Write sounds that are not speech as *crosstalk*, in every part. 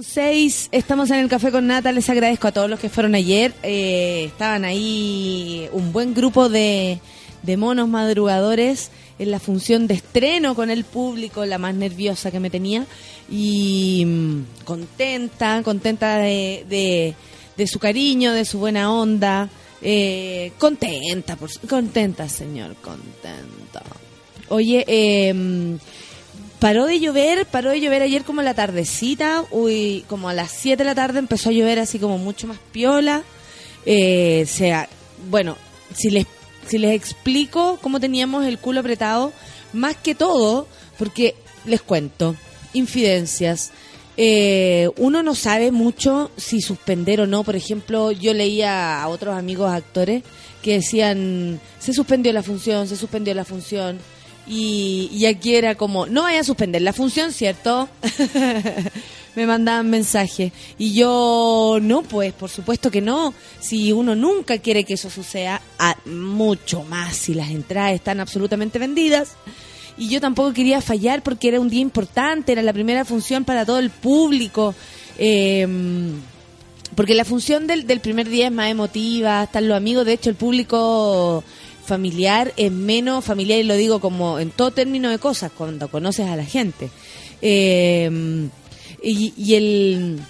con seis, estamos en el Café con Nata, les agradezco a todos los que fueron ayer, eh, estaban ahí un buen grupo de, monos madrugadores en la función de estreno con el público, la más nerviosa que me tenía, y mm, contenta, contenta de, su cariño, de su buena onda, eh, contenta, contenta señor, contenta. Oye, eh, paró de llover, paró de llover ayer como la tardecita, uy, como a las 7 de la tarde empezó a llover así como mucho más piola. Eh, sea, bueno, si les, si les explico cómo teníamos el culo apretado, más que todo, porque les cuento, infidencias. Eh, uno no sabe mucho si suspender o no. Por ejemplo, yo leía a otros amigos actores que decían, se suspendió la función, se suspendió la función. Y, y aquí era como, no vaya a suspender la función, ¿cierto? *laughs* Me mandaban mensajes. Y yo, no, pues, por supuesto que no. Si uno nunca quiere que eso suceda, mucho más si las entradas están absolutamente vendidas. Y yo tampoco quería fallar porque era un día importante, era la primera función para todo el público. Eh, porque la función del, del primer día es más emotiva, están los amigos, de hecho el público familiar es menos familiar y lo digo como en todo término de cosas, cuando conoces a la gente. Eh, y, y el,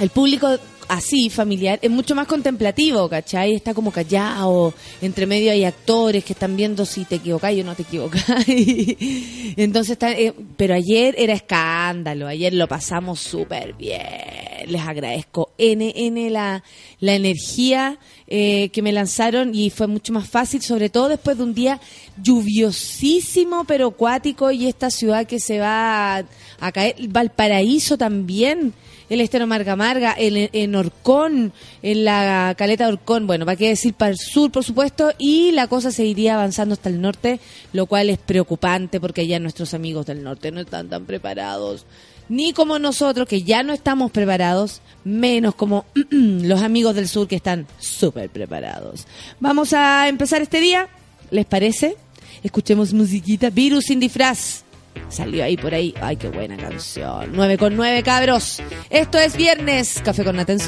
el público así, familiar, es mucho más contemplativo, ¿cachai? Está como callado, entre medio hay actores que están viendo si te equivocáis o no te equivocáis. *laughs* Entonces, está, eh, pero ayer era escándalo, ayer lo pasamos súper bien. Les agradezco NN la, la energía eh, que me lanzaron y fue mucho más fácil, sobre todo después de un día lluviosísimo pero acuático y esta ciudad que se va a, a caer, Valparaíso también el estero Marga Marga, en, en Orcón, en la caleta de Orcón, bueno, para qué decir para el sur, por supuesto, y la cosa seguiría avanzando hasta el norte, lo cual es preocupante porque ya nuestros amigos del norte no están tan preparados, ni como nosotros que ya no estamos preparados, menos como *clears throat* los amigos del sur que están súper preparados. Vamos a empezar este día, ¿les parece? Escuchemos musiquita, Virus sin disfraz. Salió ahí por ahí. Ay, qué buena canción. 9 con 9, cabros. Esto es viernes. Café con Nata en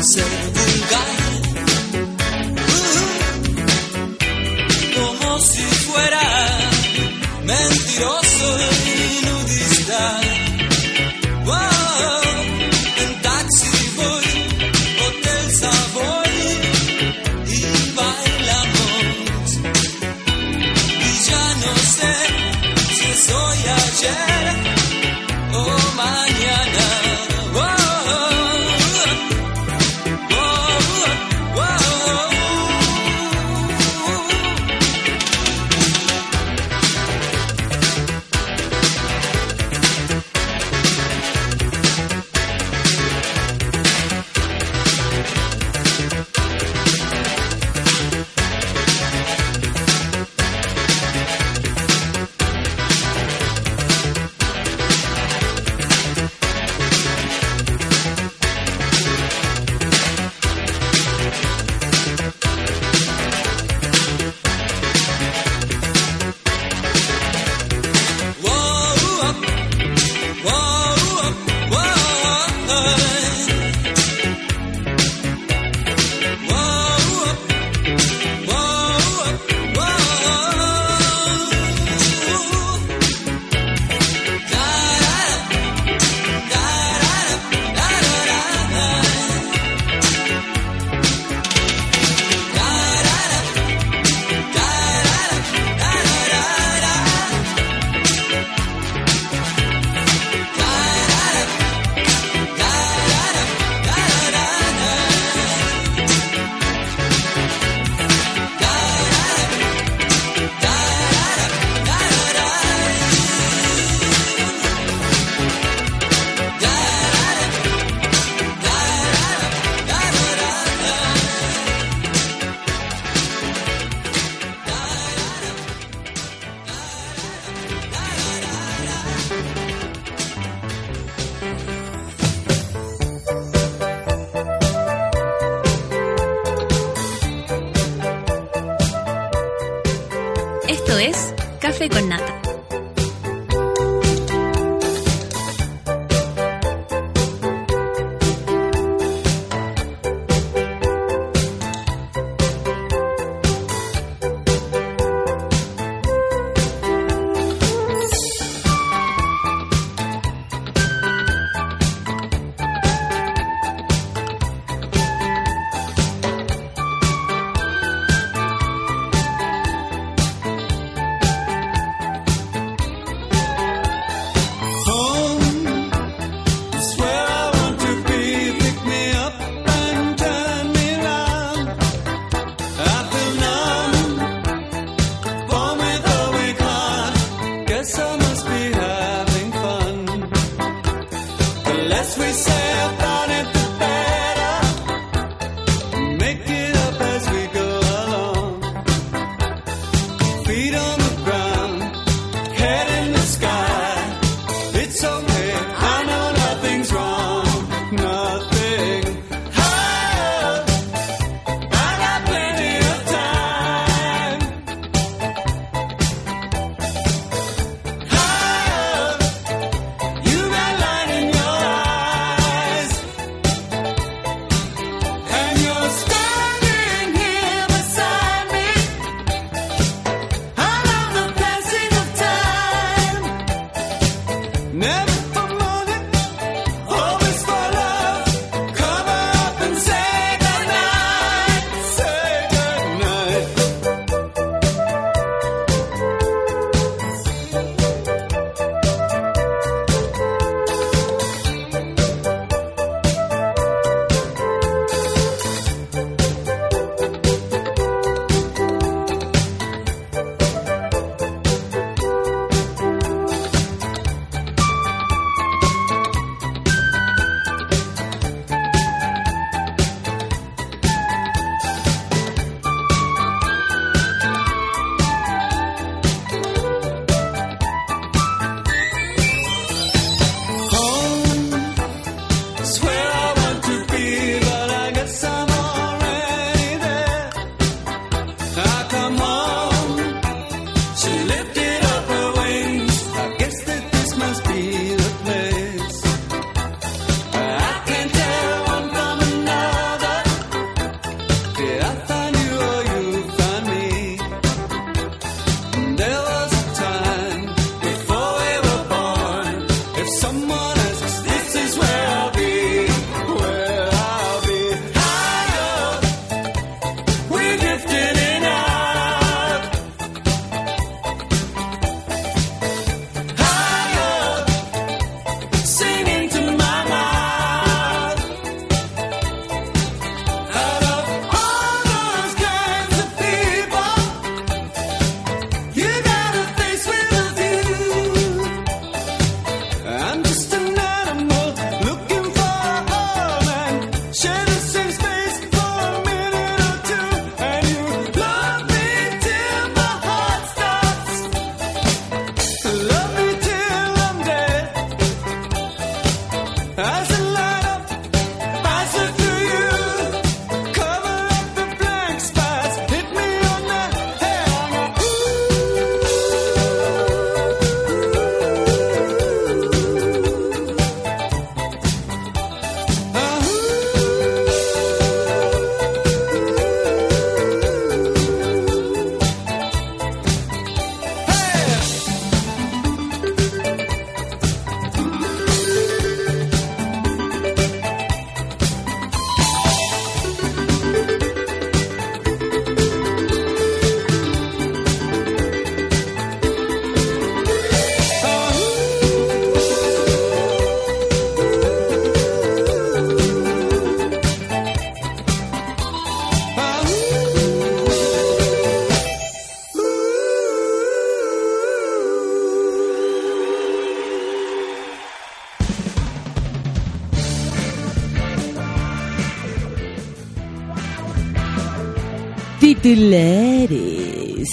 say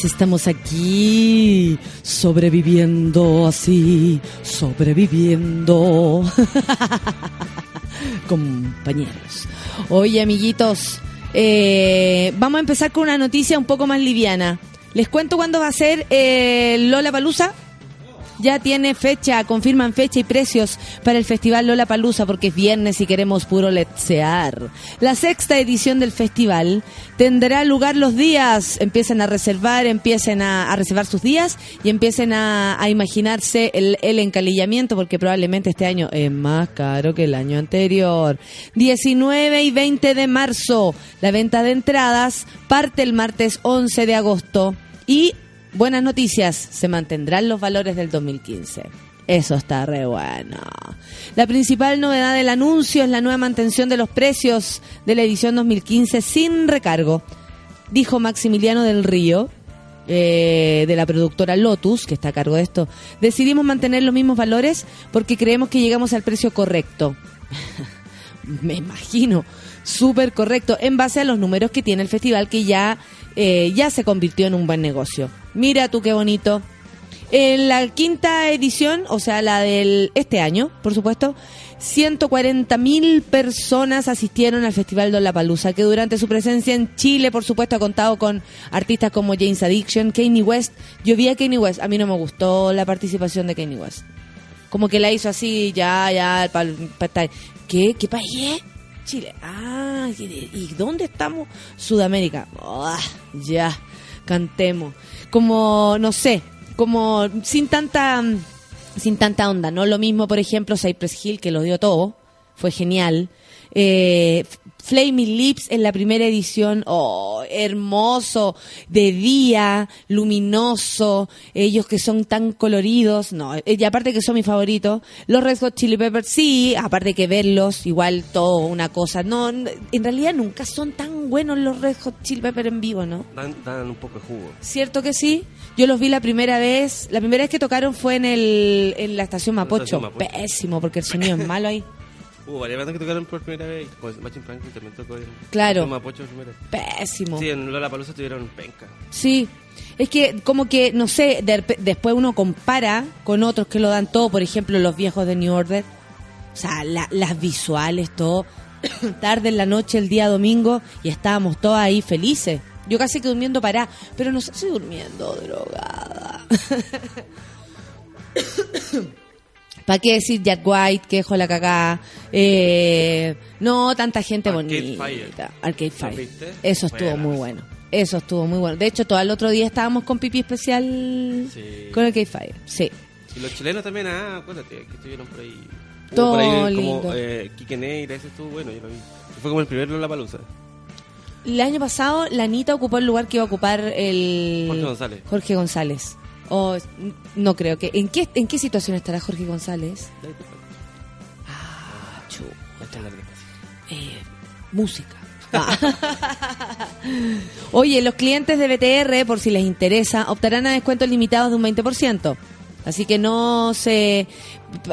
Estamos aquí sobreviviendo así, sobreviviendo. *laughs* Compañeros. Oye, amiguitos, eh, vamos a empezar con una noticia un poco más liviana. Les cuento cuándo va a ser eh, Lola Palusa. Ya tiene fecha, confirman fecha y precios para el Festival Lola Palusa porque es viernes y queremos puro letsear. La sexta edición del festival tendrá lugar los días. Empiecen a reservar, empiecen a, reservar sus días y empiecen a, a imaginarse el, el encalillamiento porque probablemente este año es más caro que el año anterior. 19 y 20 de marzo. La venta de entradas parte el martes 11 de agosto. Y buenas noticias, se mantendrán los valores del 2015. Eso está re bueno. La principal novedad del anuncio es la nueva mantención de los precios de la edición 2015 sin recargo, dijo Maximiliano del Río, eh, de la productora Lotus, que está a cargo de esto. Decidimos mantener los mismos valores porque creemos que llegamos al precio correcto. *laughs* Me imagino, súper correcto, en base a los números que tiene el festival, que ya, eh, ya se convirtió en un buen negocio. Mira tú qué bonito. En la quinta edición, o sea, la del este año, por supuesto, 140 mil personas asistieron al Festival de Palusa, que durante su presencia en Chile, por supuesto, ha contado con artistas como James Addiction, Kanye West. Yo vi a Kanye West, a mí no me gustó la participación de Kanye West. Como que la hizo así, ya, ya, ¿qué? ¿Qué país es? Chile. Ah, ¿y dónde estamos? Sudamérica. Ah, ya, cantemos. Como, no sé, como sin tanta sin tanta onda, ¿no? Lo mismo, por ejemplo, Cypress Hill, que lo dio todo, fue genial. Eh, Flaming Lips en la primera edición, oh, hermoso, de día, luminoso, ellos que son tan coloridos, no, y aparte que son mis favoritos. Los Red Hot Chili Peppers, sí, aparte que verlos, igual todo una cosa. No, en realidad nunca son tan buenos los Red Hot Chili Peppers en vivo, ¿no? Dan, dan un poco de jugo. ¿Cierto que sí? Yo los vi la primera vez, la primera vez que tocaron fue en el en la estación Mapocho. estación Mapocho. Pésimo, porque el sonido es malo ahí. Hubo varias bandas que tocaron por primera vez. Pues Machine Franklin también tocó en Claro. Mapocho primero. Pésimo. Sí, en Lola Palusa tuvieron penca. Sí. Es que como que, no sé, de después uno compara con otros que lo dan todo, por ejemplo, los viejos de New Order. O sea, la- las visuales, todo. *coughs* Tarde en la noche, el día domingo, y estábamos todos ahí felices. Yo casi que durmiendo pará, pero no sé si durmiendo drogada. *coughs* *coughs* ¿Para qué decir Jack White, quejo la cagá? Eh, no, tanta gente Arcade bonita. Fire. Arcade ¿Lo Fire. Eso estuvo muy bueno. Eso estuvo muy bueno. De hecho, todo el otro día estábamos con Pipi Especial Sí. con Arcade Fire. Sí. Y los chilenos también, ah, acuérdate, que estuvieron por ahí. Hubo Todo por ahí lindo. como eh, Quique Neira, ese estuvo bueno, yo lo vi. Fue como el primer Lola Palusa. El año pasado, la Anita ocupó el lugar que iba a ocupar el... Jorge González. Jorge González. O, no creo que... ¿En qué, ¿En qué situación estará Jorge González? Ah, chu. Eh, música. Ah. *laughs* Oye, los clientes de BTR, por si les interesa, optarán a descuentos limitados de un 20%. Así que no se...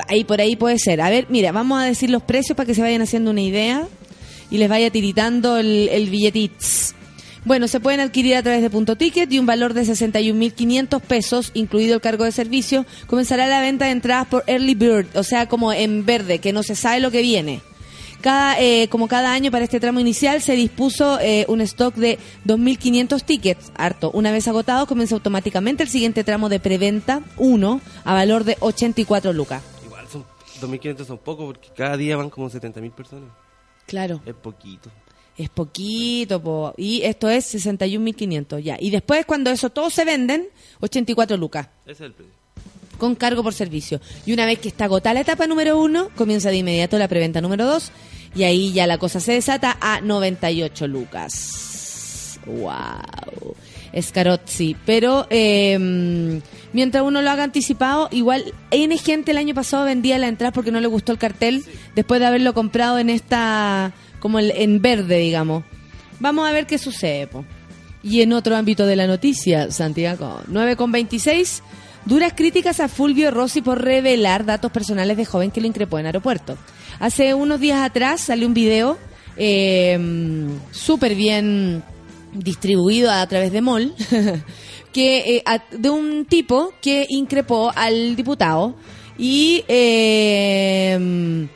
Ahí por ahí puede ser. A ver, mira, vamos a decir los precios para que se vayan haciendo una idea y les vaya tiritando el, el billetitz. Bueno, se pueden adquirir a través de Punto Ticket y un valor de 61.500 pesos, incluido el cargo de servicio. Comenzará la venta de entradas por Early Bird, o sea, como en verde, que no se sabe lo que viene. Cada, eh, como cada año para este tramo inicial se dispuso eh, un stock de 2.500 tickets, harto. Una vez agotados comienza automáticamente el siguiente tramo de preventa, 1, a valor de 84 lucas. Igual son 2.500 son pocos porque cada día van como 70.000 personas. Claro. Es poquito. Es poquito, po. y esto es 61.500 ya. Y después cuando eso todos se venden, 84 lucas, Ese es el precio. con cargo por servicio. Y una vez que está agotada la etapa número uno, comienza de inmediato la preventa número dos, y ahí ya la cosa se desata a 98 lucas. ¡Wow! Escarozzi. Pero eh, mientras uno lo haga anticipado, igual N gente el año pasado vendía la entrada porque no le gustó el cartel, después de haberlo comprado en esta, como el- en verde, digamos. Vamos a ver qué sucede, po. Y en otro ámbito de la noticia, Santiago, 9,26, duras críticas a Fulvio Rossi por revelar datos personales de joven que lo increpó en aeropuerto. Hace unos días atrás salió un video eh, súper bien distribuido a través de MOL, *laughs* que eh, de un tipo que increpó al diputado y eh,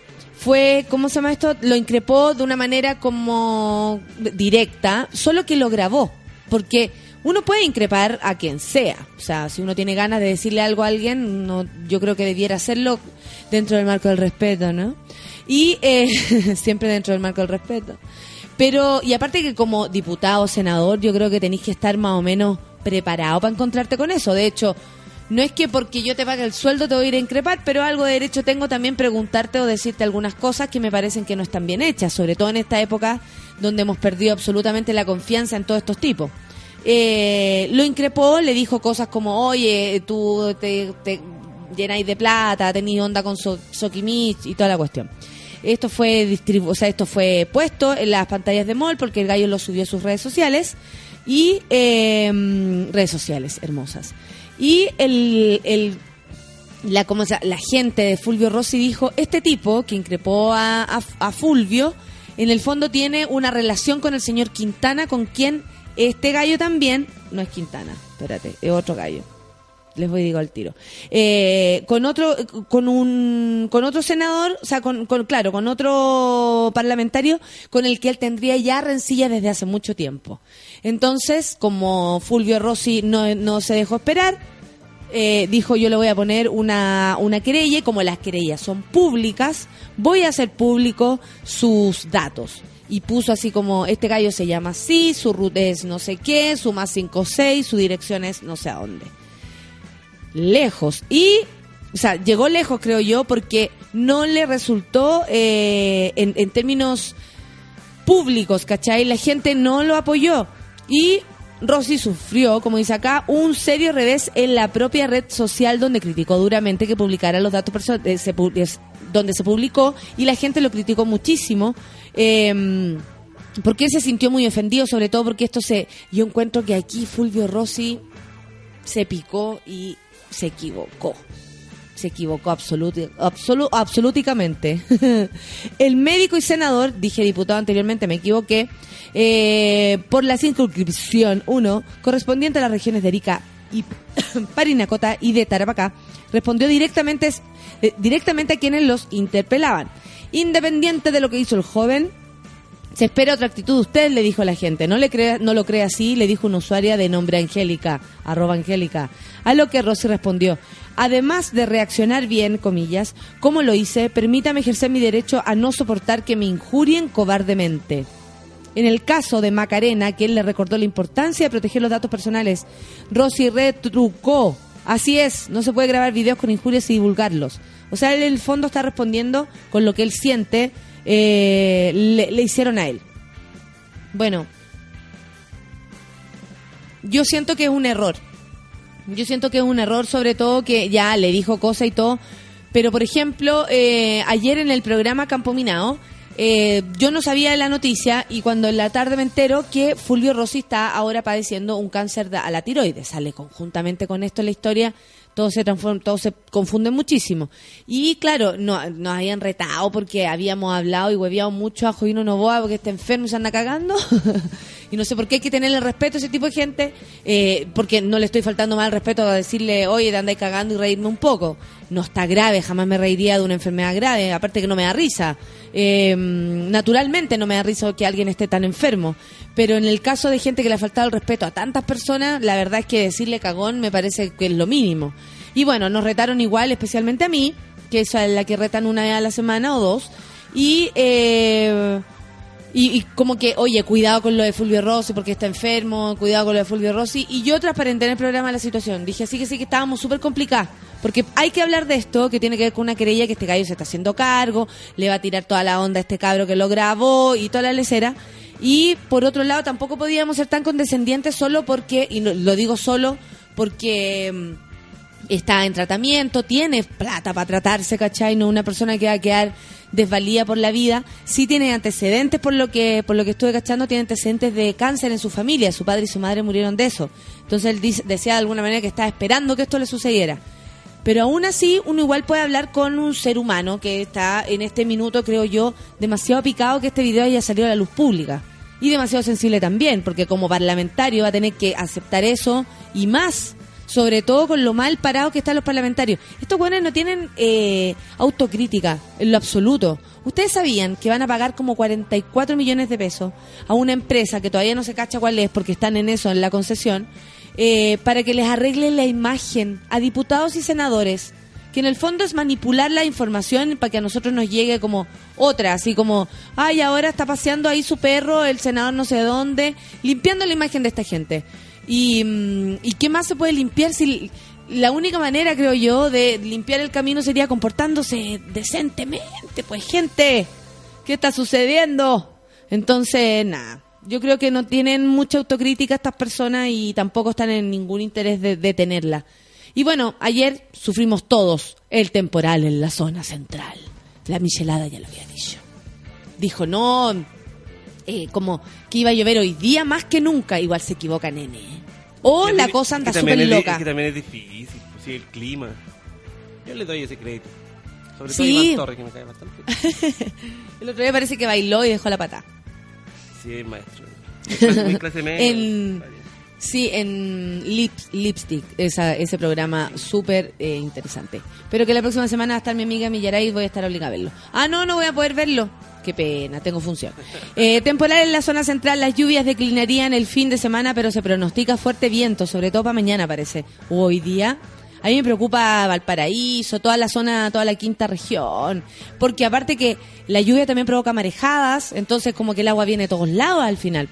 fue, ¿cómo se llama esto? Lo increpó de una manera como directa, solo que lo grabó, porque uno puede increpar a quien sea. O sea, si uno tiene ganas de decirle algo a alguien, no, yo creo que debiera hacerlo dentro del marco del respeto, ¿no? Y eh, *laughs* siempre dentro del marco del respeto. Pero, y aparte que como diputado, senador, yo creo que tenéis que estar más o menos preparado para encontrarte con eso. De hecho, no es que porque yo te pague el sueldo te voy a ir a increpar, pero algo de derecho tengo también preguntarte o decirte algunas cosas que me parecen que no están bien hechas, sobre todo en esta época donde hemos perdido absolutamente la confianza en todos estos tipos. Eh, lo increpó, le dijo cosas como, oye, tú te, llenáis de plata, tenéis onda con so, Sokimich y toda la cuestión. Esto fue distribu o sea, esto fue puesto en las pantallas de MOL porque el gallo lo subió a sus redes sociales y eh, redes sociales hermosas. Y el, el la, como se- la gente de Fulvio Rossi dijo, este tipo que increpó a, a, a Fulvio, en el fondo tiene una relación con el señor Quintana, con quien este gallo también, no es Quintana, espérate, es otro gallo. Les voy digo al tiro. Eh, con otro, con un, con otro senador, o sea, con, con- claro, con otro parlamentario con el que él tendría ya rencilla desde hace mucho tiempo. Entonces, como Fulvio Rossi no, no se dejó esperar, eh, dijo yo le voy a poner una, una querella y como las querellas son públicas, voy a hacer público sus datos. Y puso así como, este gallo se llama así, su ruta es no sé qué, su más 56, su dirección es no sé a dónde. Lejos. Y, o sea, llegó lejos creo yo porque no le resultó eh, en, en términos públicos, ¿cachai? La gente no lo apoyó. Y Rossi sufrió, como dice acá, un serio revés en la propia red social donde criticó duramente que publicara los datos perso- eh, donde se publicó y la gente lo criticó muchísimo. eh, porque él se sintió muy ofendido, sobre todo porque esto se. Yo encuentro que aquí Fulvio Rossi se picó y se equivocó. Se equivocó absoluti- absolu- absoluticamente. *laughs* el médico y senador, dije diputado anteriormente, me equivoqué, eh, por la circunscripción 1, correspondiente a las regiones de Arica y *coughs* Parinacota y de Tarapacá, respondió directamente, eh, directamente a quienes los interpelaban. Independiente de lo que hizo el joven, se espera otra actitud de usted, le dijo la gente. No le crea, no lo cree así, le dijo una usuaria de nombre Angélica, arroba Angélica. A lo que Rossi respondió, además de reaccionar bien, comillas, como lo hice, permítame ejercer mi derecho a no soportar que me injurien cobardemente. En el caso de Macarena, él le recordó la importancia de proteger los datos personales, Rossi retrucó. Así es, no se puede grabar videos con injurias y divulgarlos. O sea, él en el fondo está respondiendo con lo que él siente eh, le hicieron a él. Bueno, yo siento que es un error. Yo siento que es un error, sobre todo que ya le dijo cosa y todo. Pero, por ejemplo, eh, ayer en el programa Campo Minao, eh, yo no sabía de la noticia y cuando en la tarde me entero que Fulvio Rossi está ahora padeciendo un cáncer a la tiroides. Sale conjuntamente con esto la historia, todo se transforma, todo se confunde muchísimo. Y claro, no, nos habían retado porque habíamos hablado y hueveado mucho a Jovino Novoa porque está enfermo y se anda cagando. *laughs* y no sé por qué hay que tenerle respeto a ese tipo de gente, eh, porque no le estoy faltando mal respeto a decirle, oye, te andáis cagando y reírme un poco. No está grave, jamás me reiría de una enfermedad grave, aparte que no me da risa. Eh, naturalmente no me da risa que alguien esté tan enfermo. Pero en el caso de gente que le ha faltado el respeto a tantas personas, la verdad es que decirle cagón me parece que es lo mínimo. Y bueno, nos retaron igual, especialmente a mí, que es la que retan una vez a la semana o dos. Y, eh, y, y como que, oye, cuidado con lo de Fulvio Rossi porque está enfermo, cuidado con lo de Fulvio Rossi. Y yo transparenté en el programa la situación. Dije así que sí que estábamos súper complicados. Porque hay que hablar de esto, que tiene que ver con una querella que este gallo se está haciendo cargo, le va a tirar toda la onda a este cabro que lo grabó y toda la lecera. Y por otro lado, tampoco podíamos ser tan condescendientes solo porque, y no- lo digo solo porque mm, está en tratamiento, tiene plata para tratarse, ¿cachai? No una persona que va a quedar desvalida por la vida. Sí tiene antecedentes, por lo que por lo que estuve cachando, tiene antecedentes de cáncer en su familia. Su padre y su madre murieron de eso. Entonces él decía de alguna manera que estaba esperando que esto le sucediera. Pero aún así, uno igual puede hablar con un ser humano que está en este minuto, creo yo, demasiado picado que este video haya salido a la luz pública. Y demasiado sensible también, porque como parlamentario va a tener que aceptar eso y más sobre todo con lo mal parados que están los parlamentarios. Estos buenos no tienen eh, autocrítica en lo absoluto. Ustedes sabían que van a pagar como 44 millones de pesos a una empresa que todavía no se cacha cuál es porque están en eso, en la concesión, eh, para que les arregle la imagen a diputados y senadores que en el fondo es manipular la información para que a nosotros nos llegue como otra, así como, ay, ahora está paseando ahí su perro, el senador no sé dónde, limpiando la imagen de esta gente. Y, mm, ¿y qué más se puede limpiar si la única manera, creo yo, de limpiar el camino sería comportándose decentemente? Pues gente, ¿qué está sucediendo? Entonces, nada. Yo creo que no tienen mucha autocrítica estas personas y tampoco están en ningún interés de, de tenerla. Y bueno, ayer sufrimos todos el temporal en la zona central. La michelada ya lo había dicho. Dijo, no, eh, como que iba a llover hoy día más que nunca. Igual se equivoca, nene. O la cosa anda súper loca. Es que también es difícil, pues sí, el clima. Yo le doy ese crédito. Sobre todo Sí. a Iván Torres, que me cae bastante. *laughs* El otro día parece que bailó y dejó la pata. Sí, es maestro. Es clase- muy clase media. En-. Sí, en Lips, Lipstick, esa, ese programa súper eh, interesante. Pero que la próxima semana va a estar mi amiga Millaray y voy a estar obligada a verlo. Ah, no, no voy a poder verlo. Qué pena, tengo función. *laughs* Eh, temporal en la zona central, las lluvias declinarían el fin de semana, pero se pronostica fuerte viento, sobre todo para mañana parece. O hoy día. A mí me preocupa Valparaíso, toda la zona, toda la quinta región, porque aparte que la lluvia también provoca marejadas, entonces como que el agua viene de todos lados al final.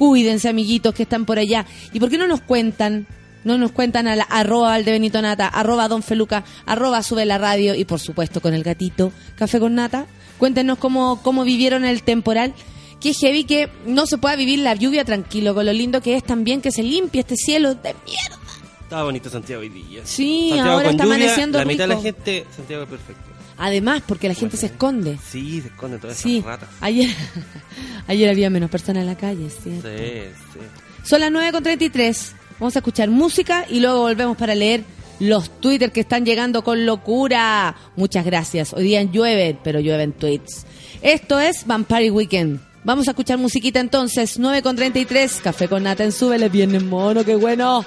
Cuídense, amiguitos que están por allá. ¿Y por qué no nos cuentan? No nos cuentan a la arroba al de Benito Nata, arroba Don Feluca, arroba sube la radio y por supuesto con el gatito Café con Nata. Cuéntenos cómo, cómo vivieron el temporal. Qué heavy que no se pueda vivir la lluvia tranquilo, con lo lindo que es también que se limpie este cielo de mierda. Estaba bonito Santiago hoy día. Sí, Santiago ahora está lluvia, amaneciendo La mitad de la rico. gente, Santiago es perfecto. Además, porque la gente se esconde. Sí, se esconden todas Sí, esas ratas. ayer, *laughs* ayer había menos personas en la calle, ¿sí? Sí, sí. Son las 9.33. Vamos a escuchar música y luego volvemos para leer los Twitter que están llegando con locura. Muchas gracias. Hoy día llueve, pero llueven tweets. Esto es Vampire Weekend. Vamos a escuchar musiquita entonces. 9.33. Café con Nata en Súbele. Viene mono, qué bueno.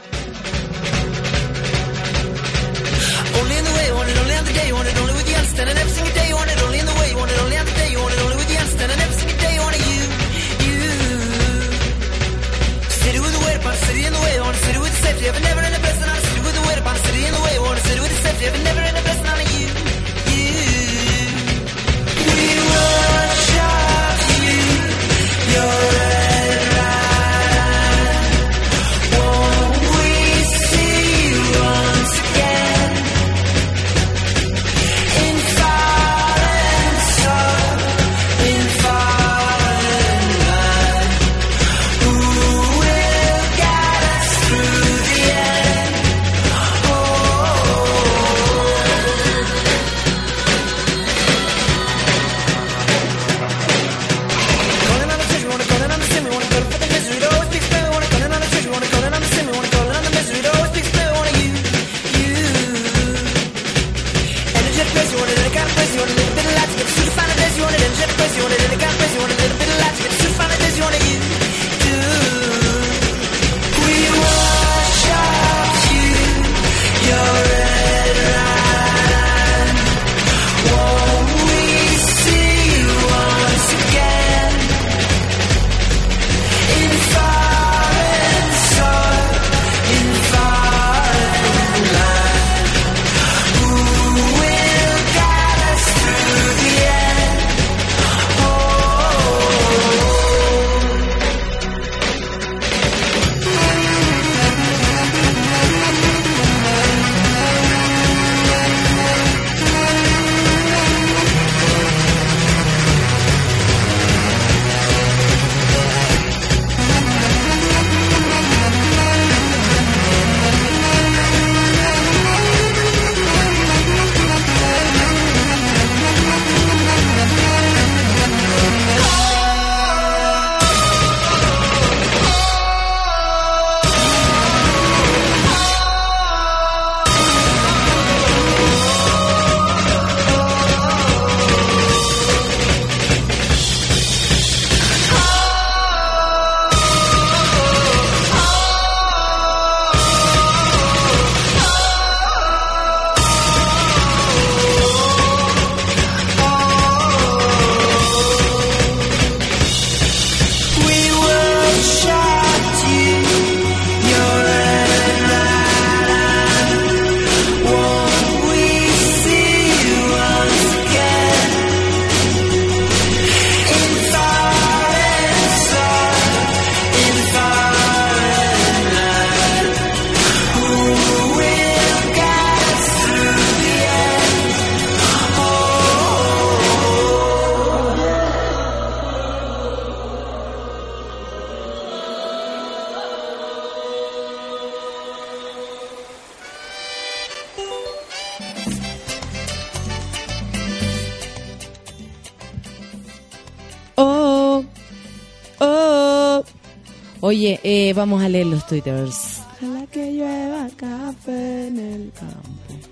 Oye, eh, vamos a leer los twitters. Ojalá que llueva café en el campo.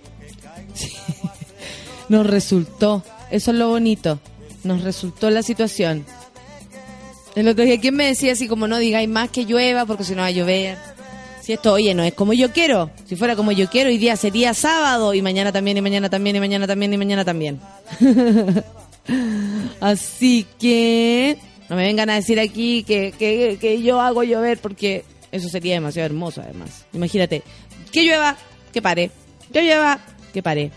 Sí. Nos resultó, eso es lo bonito, nos resultó la situación. El otro día, ¿quién me decía así como no digáis más que llueva porque si no va a llover? Si esto, oye, no es como yo quiero. Si fuera como yo quiero, hoy día sería sábado y mañana también, y mañana también, y mañana también, y mañana también. *laughs* Así que no me vengan a decir aquí que, que, que yo hago llover porque eso sería demasiado hermoso además. Imagínate, que llueva, que pare. Que llueva, que pare.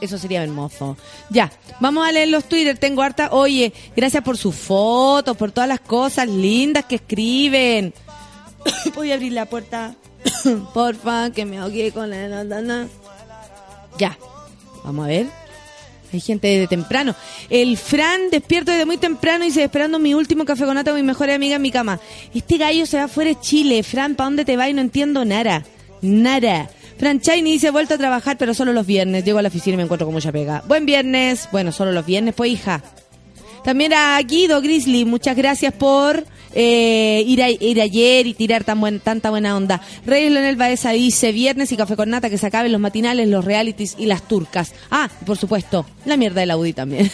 Eso sería hermoso. Ya, vamos a leer los Twitter. Tengo harta. Oye, gracias por sus fotos, por todas las cosas lindas que escriben. *coughs* Voy a abrir la puerta. *coughs* Porfa, que me ahogué con la. Ya, vamos a ver. Hay gente de temprano. El Fran despierto desde muy temprano y se esperando mi último café con nata, mi mejor amiga en mi cama. Este gallo se va fuera de Chile. Fran, ¿para dónde te vas? Y no entiendo nada. Nada. Fran Chaini dice, vuelto a trabajar, pero solo los viernes. Llego a la oficina y me encuentro con mucha pega. Buen viernes. Bueno, solo los viernes, pues hija. También a Guido Grizzly, muchas gracias por eh, ir, a- ir ayer y tirar tan buen, tanta buena onda. Rey Leonel Baeza dice, viernes y café con nata, que se acaben los matinales, los realities y las turcas. Ah, por supuesto, la mierda de la UDI también.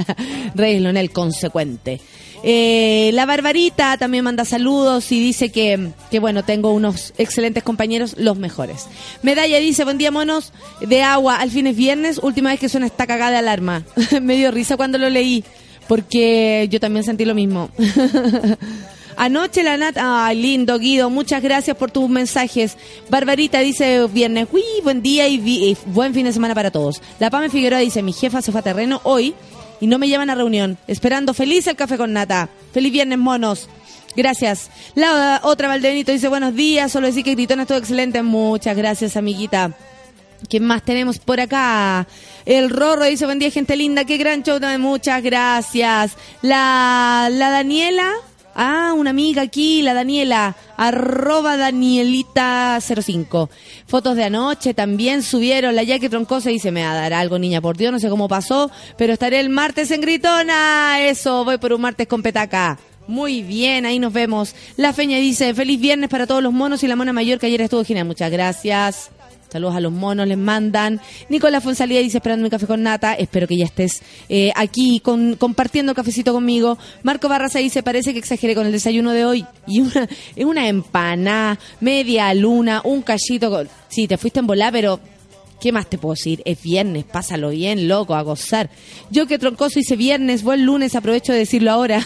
*laughs* Rey Leonel, consecuente. Eh, la Barbarita también manda saludos y dice que, que, bueno, tengo unos excelentes compañeros, los mejores. Medalla dice, buen día monos, de agua, al fin es viernes, última vez que suena esta cagada de alarma. *laughs* Me dio risa cuando lo leí, porque yo también sentí lo mismo. *laughs* Anoche la Nat, ay lindo Guido, muchas gracias por tus mensajes. Barbarita dice viernes, uy, buen día y, vi- y buen fin de semana para todos. La Pame Figueroa dice, mi jefa se terreno hoy y no me llevan a reunión. Esperando feliz el café con nata. Feliz viernes, monos. Gracias. La otra Valdebenito dice, buenos días, solo decir que Gritona estuvo excelente. Muchas gracias, amiguita. ¿Quién más tenemos por acá? El Rorro dice, buen día, gente linda, qué gran show, muchas gracias. La, la Daniela, ah, una amiga aquí, la Daniela, arroba Danielita05. Fotos de anoche también subieron, la Jackie Troncosa dice, me va a dar algo, niña, por Dios, no sé cómo pasó, pero estaré el martes en Gritona, eso, voy por un martes con petaca. Muy bien, ahí nos vemos. La Feña dice, feliz viernes para todos los monos y la mona mayor que ayer estuvo genial. Muchas gracias. Saludos a los monos, les mandan. Nicolás Fonsalía dice, esperando mi café con nata. Espero que ya estés eh, aquí con- compartiendo cafecito conmigo. Marco Barraza dice, parece que exageré con el desayuno de hoy. Y una, una empanada, media luna, un cachito. Con... Sí, te fuiste en volar, pero ¿Qué más te puedo decir? Es viernes, pásalo bien, loco, a gozar. Yo que troncoso hice viernes, buen lunes, aprovecho de decirlo ahora.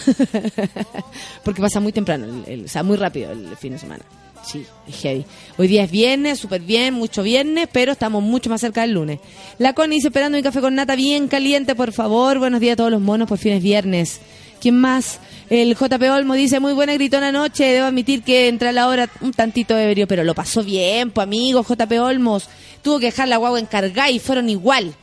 *laughs* Porque pasa muy temprano, el- el- o sea, muy rápido el fin de semana. Sí, heavy. Hoy día es viernes, súper bien, mucho viernes, pero estamos mucho más cerca del lunes. La Connie dice, esperando mi café con nata bien caliente, por favor. Buenos días a todos los monos, por fin es viernes. ¿Quién más? El JP Olmo dice, muy buena gritona noche, debo admitir que entra la hora un tantito ebrio, pero lo pasó bien, pues amigo, JP Olmos. Tuvo que dejar la guagua encargada y fueron igual.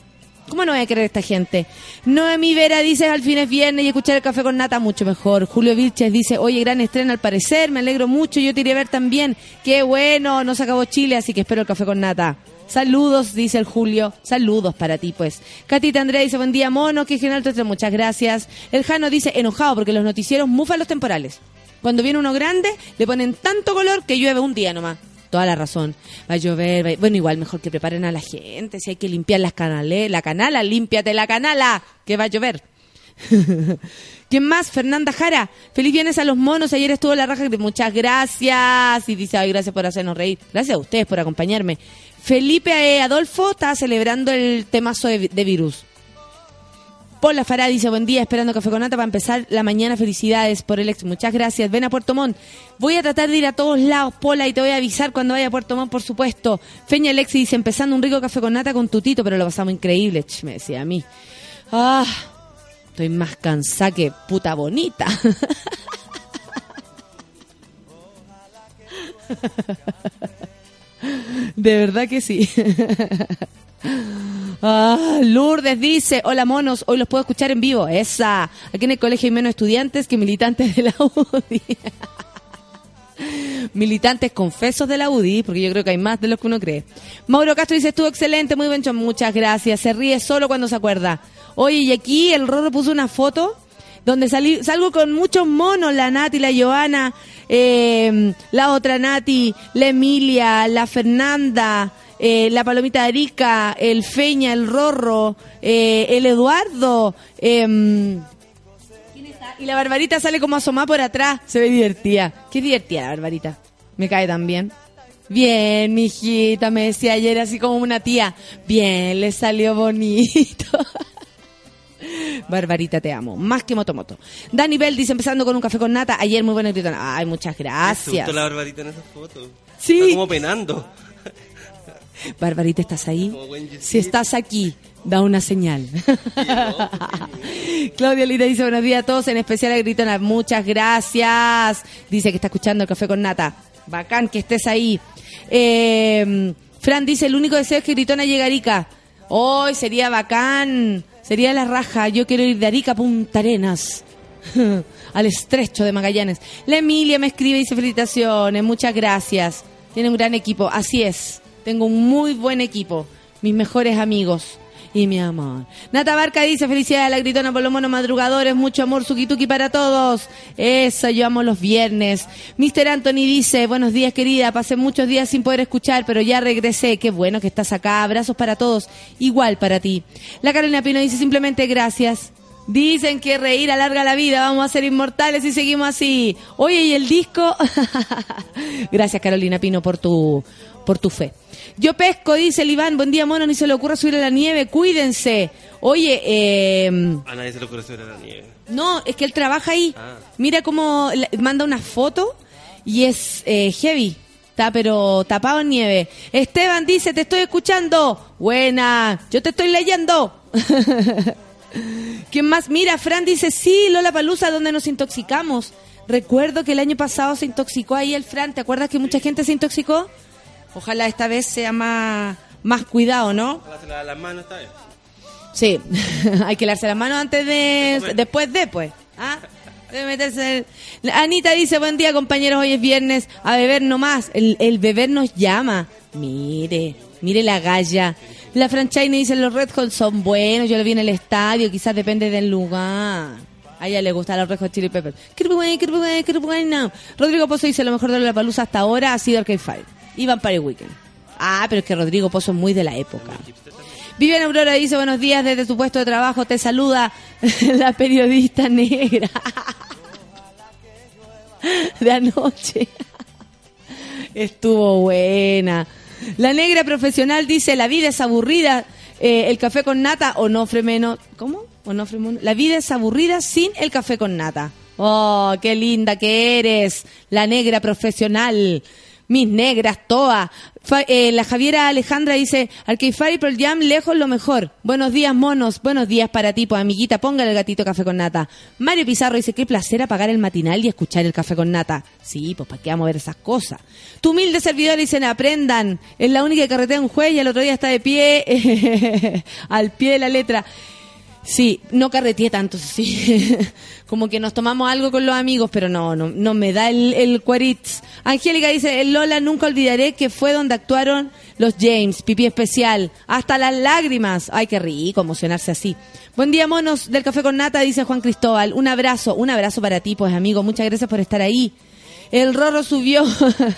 ¿Cómo no voy a querer esta gente? Noemi Vera dice, al fin es viernes y escuchar el café con nata mucho mejor. Julio Vilches dice, oye, gran estreno al parecer, me alegro mucho, yo te iré a ver también. Qué bueno, no se acabó Chile, así que espero el café con nata. Saludos, dice el Julio. Saludos para ti, pues. Catita Andrea dice, buen día, mono, qué genial tu muchas gracias. El Jano dice, enojado porque los noticieros mufan los temporales. Cuando viene uno grande, le ponen tanto color que llueve un día nomás. Toda la razón. Va a llover. va Bueno, igual mejor que preparen a la gente. Si hay que limpiar las canales, la canala, límpiate la canala, que va a llover. *laughs* ¿Quién más? Fernanda Jara. Feliz viernes a los monos. Ayer estuvo la raja. Muchas gracias. Y dice, ay, gracias por hacernos reír. Gracias a ustedes por acompañarme. Felipe eh, Adolfo está celebrando el temazo de virus. Paula Fará dice, buen día, esperando café con nata para empezar la mañana. Felicidades por el ex. Muchas gracias. Ven a Puerto Montt. Voy a tratar de ir a todos lados, Pola, y te voy a avisar cuando vaya a Puerto Montt, por supuesto. Feña Alexi dice, empezando un rico café con nata con tutito, pero lo pasamos increíble. Me decía a mí. Ah, estoy más cansada que puta bonita. *laughs* De verdad que sí. *laughs* Ah, Lourdes dice, hola monos, hoy los puedo escuchar en vivo. Esa, aquí en el colegio hay menos estudiantes que militantes de la *laughs* UDI. militantes confesos de la UDI, porque yo creo que hay más de los que uno cree. Mauro Castro dice, estuvo excelente, muy show, muchas gracias. Se ríe solo cuando se acuerda. Oye, y aquí el Rorro puso una foto donde salí, salgo con muchos monos, la Nati, la Joana, eh, la otra Nati, la Emilia, la Fernanda, eh, la Palomita Arica, el Feña, el Rorro, eh, el Eduardo, em, ¿quién está? y la Barbarita sale como asomada por atrás, se ve divertida. Qué divertida la Barbarita, me cae tan bien. Bien, mijita, me decía ayer así como una tía. Bien, le salió bonito. *laughs* Barbarita, te amo. Más que Motomoto. Dani Bell dice, empezando con un café con nata. Ayer muy buena gritona. Ay, muchas Me gracias. asustó la barbarita en esa foto. Sí. Está como penando. Barbarita, ¿estás ahí? Si estás aquí, da una señal. *laughs* Claudia Lita dice buenos días a todos, en especial a Gritona. Muchas gracias. Dice que está escuchando el café con nata. Bacán que estés ahí. Eh, Fran dice, el único deseo es que Gritona llegue a Arica. Hoy sería bacán. Sería la raja. Yo quiero ir de Arica a Punta Arenas. *laughs* Al estrecho de Magallanes. La Emilia me escribe y dice felicitaciones. Muchas gracias. Tiene un gran equipo. Así es. Tengo un muy buen equipo. Mis mejores amigos. Y mi amor. Nata Barca dice, felicidades a la gritona por los monos madrugadores, mucho amor, suki para todos. Eso, yo amo los viernes. Mr. Anthony dice, buenos días querida, pasé muchos días sin poder escuchar, pero ya regresé. Qué bueno que estás acá. Abrazos para todos. Igual para ti. La Carolina Pino dice simplemente gracias. Dicen que reír alarga la vida, vamos a ser inmortales y seguimos así. Oye, ¿y el disco? *laughs* Gracias Carolina Pino por tu, por tu fe. Yo pesco, dice el Iván, buen día mono, ni se le ocurra subir a la nieve, cuídense. Oye, eh, A nadie se le ocurre subir a la nieve. no, es que él trabaja ahí. Ah. Mira cómo manda una foto y es eh, heavy. Está pero tapado en nieve. Esteban dice, te estoy escuchando. Buena, yo te estoy leyendo. *laughs* ¿Quién más? Mira, Fran dice, sí, Lola Palusa, donde nos intoxicamos. Recuerdo que el año pasado se intoxicó ahí el Fran. ¿Te acuerdas que mucha gente se intoxicó? Ojalá esta vez sea más, más cuidado, ¿no? Ojalá se lava las manos esta vez. Sí, *laughs* hay que lavarse las manos antes de... comer. Después de, pues. ¿Ah? De meterse en- Anita dice, buen día compañeros, hoy es viernes, a beber nomás. El, el beber nos llama. Mire, mire la galla. La franchise dice, los Red Hot son buenos, yo lo vi en el estadio, quizás depende del lugar. A ella le gustan los Red Hot Chili Peppers. Rodrigo Pozo dice, lo mejor de la palusa hasta ahora ha sido Arcade Fire. Y Vampire Weekend. Ah, pero es que Rodrigo Pozo es muy de la época. Viviana Aurora dice buenos días desde tu puesto de trabajo. Te saluda *laughs* la periodista negra *laughs* de anoche. *laughs* Estuvo buena. La negra profesional dice la vida es aburrida. eh, el café con nata o no menos. ¿Cómo? O no. La vida es aburrida sin el café con nata. Oh, qué linda que eres. La negra profesional. Mis negras. Fa- eh, la Javiera Alejandra dice, Arcade Fire Pearl Jam, lejos lo mejor. Buenos días, monos. Buenos días para ti, pues amiguita, póngale el gatito café con nata. Mario Pizarro dice, qué placer apagar el matinal y escuchar el café con nata. Sí, pues para qué vamos a ver esas cosas. Tu humilde servidor dicen, aprendan. Es la única que carretea un juez y el otro día está de pie, *laughs* al pie de la letra. Sí, no carreteé tanto, sí. *laughs* Como que nos tomamos algo con los amigos, pero no, no, no me da el, el cuaritz. Angélica dice, el Lola nunca olvidaré que fue donde actuaron los James, pipí especial, hasta las lágrimas. Ay, qué rico emocionarse así. Buen día, monos del café con nata, dice Juan Cristóbal. Un abrazo, un abrazo para ti, pues amigo. Muchas gracias por estar ahí. El Rorro subió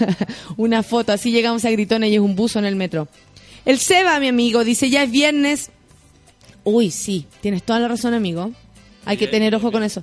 *laughs* una foto, así llegamos a Gritona y es un buzo en el metro. El Seba, mi amigo, dice, ya es viernes, Uy, sí, tienes toda la razón, amigo. Hay que tener ojo con eso.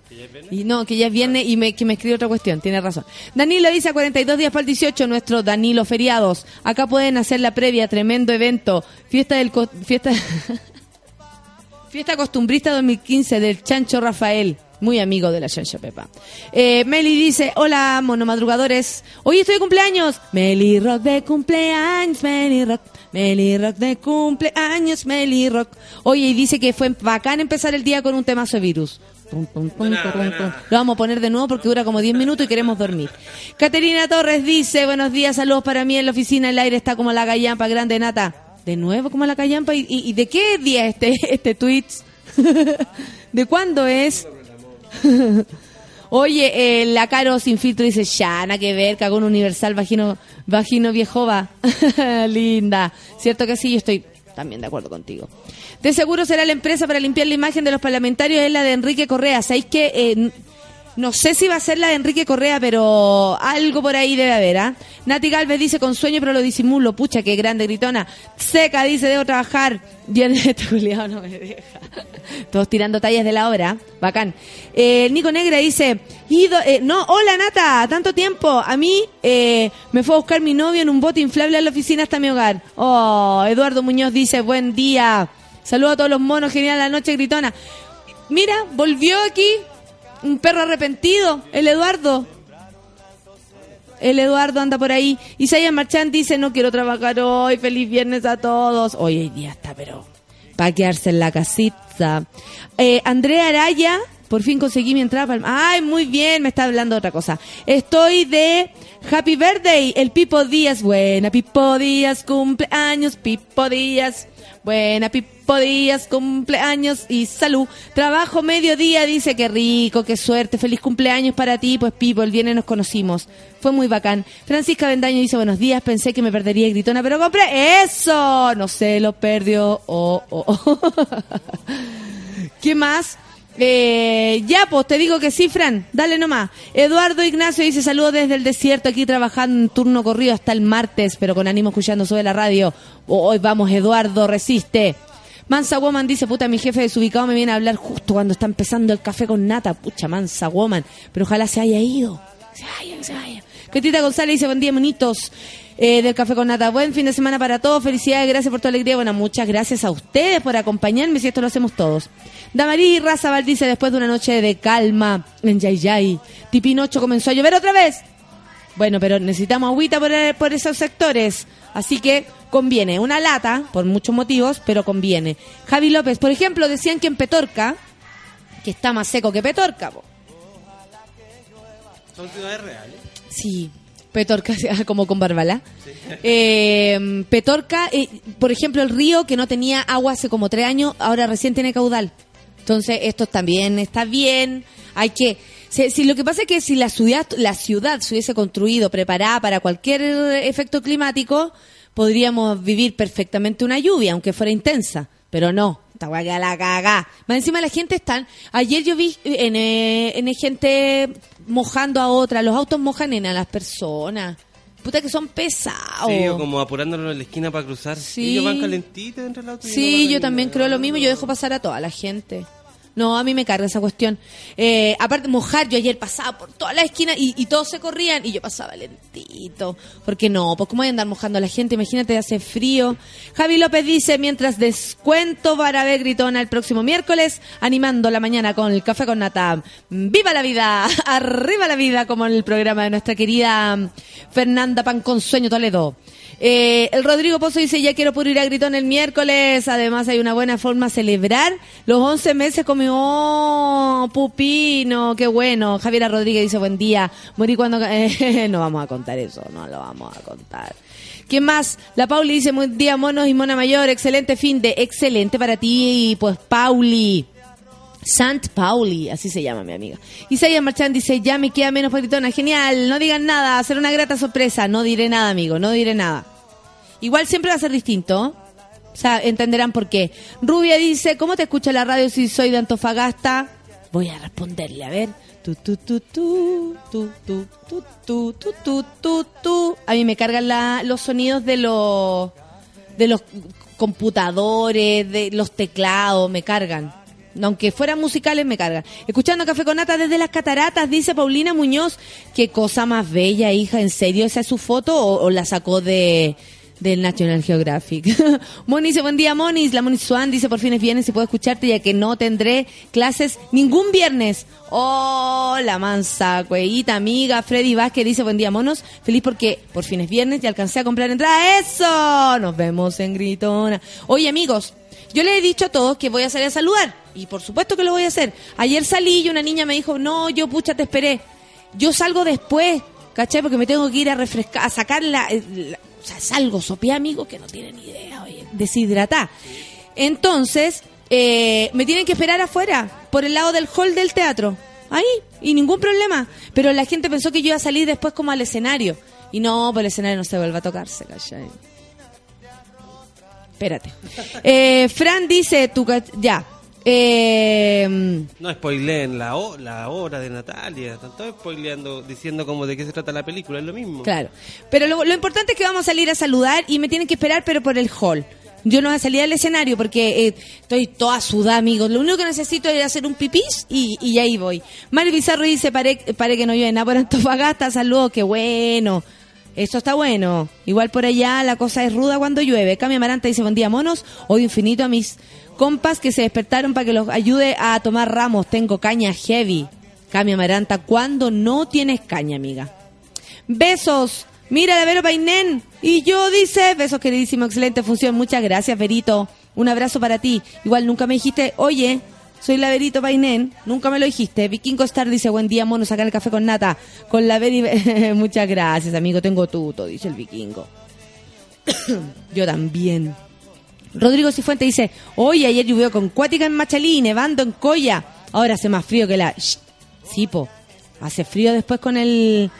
Y no, que ya es viernes y me, que me escribe otra cuestión, tienes razón. Danilo dice a 42 días para el 18, nuestro Danilo Feriados. Acá pueden hacer la previa, tremendo evento. Fiesta del... co- Fiesta... *laughs* Fiesta costumbrista 2015 del Chancho Rafael. Muy amigo de la Chancho Pepa. Eh, Meli dice, hola monomadrugadores. Hoy estoy de cumpleaños. Meli Rock de cumpleaños, Meli Rock. Meli Rock de cumpleaños, Meli Rock. Oye, y dice que fue bacán empezar el día con un temazo de virus. Lo vamos a poner de nuevo porque dura como 10 minutos y queremos dormir. Caterina Torres dice, buenos días, saludos para mí en la oficina, el aire está como la gallampa grande nata. De nuevo como la callampa. ¿Y, y- y de qué día este, *laughs* este tweet? *laughs* ¿De cuándo es? *laughs* Oye, eh, la Caro sin filtro dice, ya, nada que ver, cagón universal, vagino, vagino viejova. *laughs* Linda. Cierto que sí, yo estoy También de acuerdo contigo. De seguro será la empresa para limpiar la imagen de los parlamentarios, es la de Enrique Correa. ¿Sabéis que eh, no sé si va a ser la de Enrique Correa, pero algo por ahí debe haber, ¿ah? Nati Galvez dice con sueño, pero lo disimulo. Pucha, qué grande, gritona. Seca dice, debo trabajar. Bien, este culiao no me deja. *laughs* Todos tirando tallas de la hora. Bacán. Eh, Nico Negra dice, Ido, eh, no, hola Nata, tanto tiempo. A mí eh, me fue a buscar mi novio en un bote inflable a la oficina hasta mi hogar. Oh, Eduardo Muñoz dice, buen día. Saludos a todos los monos, genial la noche, gritona. Mira, volvió aquí un perro arrepentido, el Eduardo. El Eduardo anda por ahí. Isaías Marchand dice, no quiero trabajar hoy, feliz viernes a todos. Hoy hoy día está, pero para quedarse en la casita. Eh, Andrea Araya, por fin conseguí mi entrada. para el- Ay, muy bien, me está hablando otra cosa. Estoy de Happy Birthday, el Pipo Díaz. Buena, Pipo Díaz, cumpleaños, Pipo Díaz. Buena, Pipo Díaz, cumpleaños y salud. Trabajo mediodía, dice que rico, qué suerte, feliz cumpleaños para ti. Pues Pipo, el viernes nos conocimos. Fue muy bacán. Francisca Bendaño dice, buenos días, pensé que me perdería gritona, pero compré eso. No sé, lo perdió. Oh, oh, oh. *laughs* ¿Qué más? Eh, ya, pues te digo que sí, Fran. Dale nomás. Eduardo Ignacio dice saludos desde el desierto, aquí trabajando en turno corrido hasta el martes, pero con ánimo escuchando sobre la radio. Hoy vamos, Eduardo, resiste. Mansa Woman dice, puta, mi jefe desubicado me viene a hablar justo cuando está empezando el café con nata. Pucha, Mansa Woman. Pero ojalá se haya ido. Se vaya, se vaya. Ketita González dice, buen día, monitos. eh, del Café con Nata. Buen fin de semana para todos. Felicidades, gracias por tu alegría. Bueno, muchas gracias a ustedes por acompañarme, si esto lo hacemos todos. Damarí Razabal dice, después de una noche de calma en Yay Yay, Tipinocho comenzó a llover otra vez. Bueno, pero necesitamos agüita por, por esos sectores. Así que conviene. Una lata, por muchos motivos, pero conviene. Javi López, por ejemplo, decían que en Petorca, que está más seco que Petorca, po. Son ciudades reales. Sí, Petorca, *laughs* como con Barbalá. Eh, Petorca, eh, por ejemplo, el río que no tenía agua hace como tres años, ahora recién tiene caudal. Entonces, esto también está bien. Hay que. Si, si lo que pasa es que si la ciudad, la ciudad se hubiese construido preparada para cualquier efecto climático, podríamos vivir perfectamente una lluvia, aunque fuera intensa. Pero no, esta queda la. Más encima la gente están. Ayer yo vi en, eh, en gente mojando a otra. Los autos mojan en a las personas. Puta que son pesados. Sí, o como apurándonos en la esquina para cruzar. Sí. Y ellos van calentitos dentro del auto. no Sí, yo también creo lo mismo. Yo dejo pasar a toda la gente. No, a mí me carga esa cuestión. Eh, aparte, mojar, yo ayer pasaba por toda la esquina y, todos se corrían y yo pasaba lentito. Porque no, pues cómo voy a andar mojando a la gente, imagínate, hace frío. Javi López dice, mientras descuento ver gritona el próximo miércoles, animando la mañana con el café con nata. ¡Viva la vida! *laughs* ¡Arriba la vida! Como en el programa de nuestra querida Fernanda Pan con Sueño Toledo. Eh, el Rodrigo Pozo dice, ya quiero puro ir a Gritón el miércoles. Además hay una buena forma de celebrar los 11 meses con mi oh, pupino. Qué bueno. Javiera Rodríguez dice, buen día. Morí cuando... *laughs* no vamos a contar eso, no lo vamos a contar. ¿Quién más? La Pauli dice, buen día, monos y mona mayor. Excelente fin de... Excelente para ti, pues, Pauli. Sant Pauli, así se llama mi amiga. Isaías Marchand dice, ya me queda menos patitona. Genial, no digan nada, será una grata sorpresa. No diré nada, amigo, no diré nada. Igual siempre va a ser distinto. O sea, entenderán por qué. Rubia dice, ¿cómo te escucha la radio si soy de Antofagasta? Voy a responderle, a ver. Tu, tu, tu, tu, tu, tu, tu, tu, tu, tu, tu, tu. A mí me cargan la- los sonidos de los de los computadores, de los teclados, me cargan. Aunque fueran musicales, me cargan. Escuchando Café con Nata desde las cataratas, dice Paulina Muñoz. Qué cosa más bella, hija. ¿En serio esa es su foto o, la sacó de del National Geographic? *laughs* Moni dice, buen día, Monis. La Moni Swan dice, por fin es viernes y puedo escucharte ya que no tendré clases ningún viernes. Oh, mansa, cueíta, amiga. Freddy Vázquez dice, buen día, monos. Feliz porque por fin es viernes y alcancé a comprar entrada. ¡Eso! Nos vemos en Gritona. Oye, amigos, yo le he dicho a todos que voy a salir a saludar. Y por supuesto que lo voy a hacer. Ayer salí y una niña me dijo, no, yo pucha, te esperé. Yo salgo después, ¿cachai? Porque me tengo que ir a refrescar, a sacar la... o sea, salgo, sopié amigo que no tienen idea, oye, deshidratar. Entonces, eh, me tienen que esperar afuera, por el lado del hall del teatro. Ahí, y ningún problema. Pero la gente pensó que yo iba a salir después como al escenario. Y no, por el escenario no se vuelve a tocarse, ¿cachai? espérate. Eh, Fran dice, tu ya. Eh, No spoileen la, la hora de Natalia. Están todos spoileando, diciendo como de qué se trata la película. Es lo mismo. Claro. Pero lo, lo importante es que vamos a salir a saludar y me tienen que esperar, pero por el hall. Yo no voy a salir al escenario porque eh, estoy toda sudada, amigos. Lo único que necesito es hacer un pipís y, y ahí voy. Mario Pizarro dice, pare, pare que no llueve nada por Antofagasta. Saludos, qué bueno. Eso está bueno. Igual por allá la cosa es ruda cuando llueve. Cami Amaranta dice, buen día, monos. Odio infinito a mis compas que se despertaron para que los ayude a tomar ramos. Tengo caña heavy. Cami Amaranta, ¿cuándo no tienes caña, amiga? Besos. Mira, la Vero Painén. Y yo dice, besos queridísimo, excelente función. Muchas gracias, Verito. Un abrazo para ti. Igual nunca me dijiste, oye, soy la Verito Painén. Nunca me lo dijiste. Vikingo Star dice, buen día, mono, sacar el café con nata. Con la Veri... *laughs* Muchas gracias, amigo. Tengo tuto, dice el vikingo. *coughs* yo también. Rodrigo Cifuente dice, oye, ayer llovió con cuática en Machalí, nevando en Coya. Ahora hace más frío que la... Sí, po. Hace frío después con el...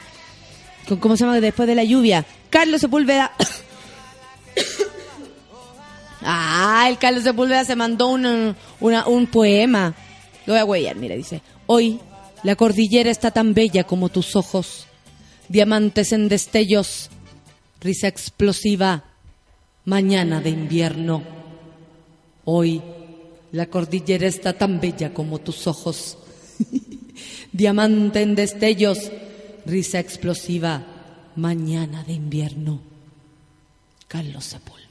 Con, ¿Cómo se llama? Después de la lluvia. Carlos Sepúlveda... *coughs* ah, el Carlos Sepúlveda se mandó un, un poema. Lo voy a huellar, mira, dice. Hoy la cordillera está tan bella como tus ojos. Diamantes en destellos. Risa explosiva. Mañana de invierno. Hoy la cordillera está tan bella como tus ojos. *laughs* Diamante en destellos, risa explosiva, mañana de invierno. Carlos Sepúlveda.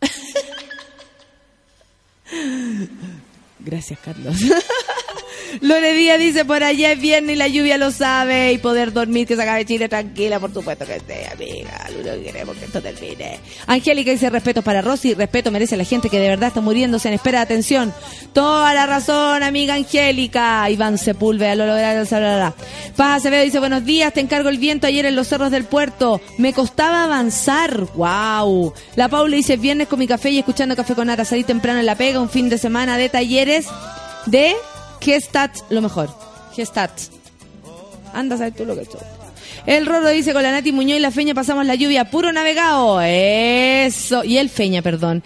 *laughs* Gracias, Carlos. *laughs* Lore Díaz dice, por allá es viernes y la lluvia lo sabe y poder dormir, que se acabe Chile tranquila, por supuesto que esté, amiga. Lo que queremos que esto termine. Angélica dice, respeto para Rosy, respeto merece la gente que de verdad está muriéndose en espera de atención. Toda la razón, amiga Angélica. Iván Sepúlveda, lo bla. Paz Acevedo dice, buenos días, te encargo el viento ayer en los cerros del puerto. Me costaba avanzar. Wow. La Paula dice, viernes con mi café y escuchando café con nata. Salí temprano en la pega, un fin de semana de talleres de Gestat, lo mejor. Gestat. Anda a saber tú lo que he. El Rorro dice con la Nati Muñoz y la Feña pasamos la lluvia puro navegado. Eso. Y el Feña, perdón.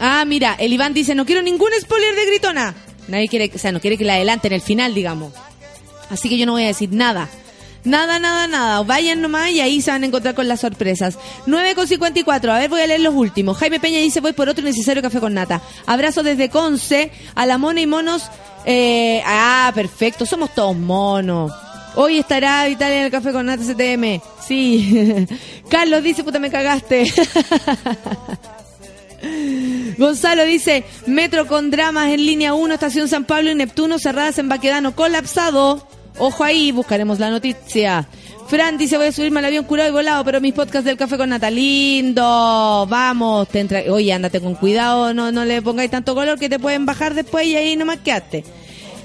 Ah, mira, el Iván dice, no quiero ningún spoiler de Gritona. Nadie quiere, o sea, no quiere que la adelante en el final, digamos. Así que yo no voy a decir nada. Nada, nada, nada. Vayan nomás y ahí se van a encontrar con las sorpresas. 9 con 54. A ver, voy a leer los últimos. Jaime Peña dice, voy por otro necesario café con nata. Abrazo desde Conce a la mona y monos. Eh, ah, perfecto. Somos todos monos. Hoy estará Vitalia en el café con nata CTM. Sí. *laughs* Carlos dice, puta, me cagaste. *laughs* Gonzalo dice, metro con dramas en línea 1, estación San Pablo y Neptuno cerradas en Baquedano, colapsado. Ojo ahí, buscaremos la noticia. Fran dice, voy a subirme al avión curado y volado, pero mis podcasts del café con nata, lindo. Vamos, te entra... oye, ándate con cuidado, no, no le pongáis tanto color que te pueden bajar después y ahí nomás quedaste.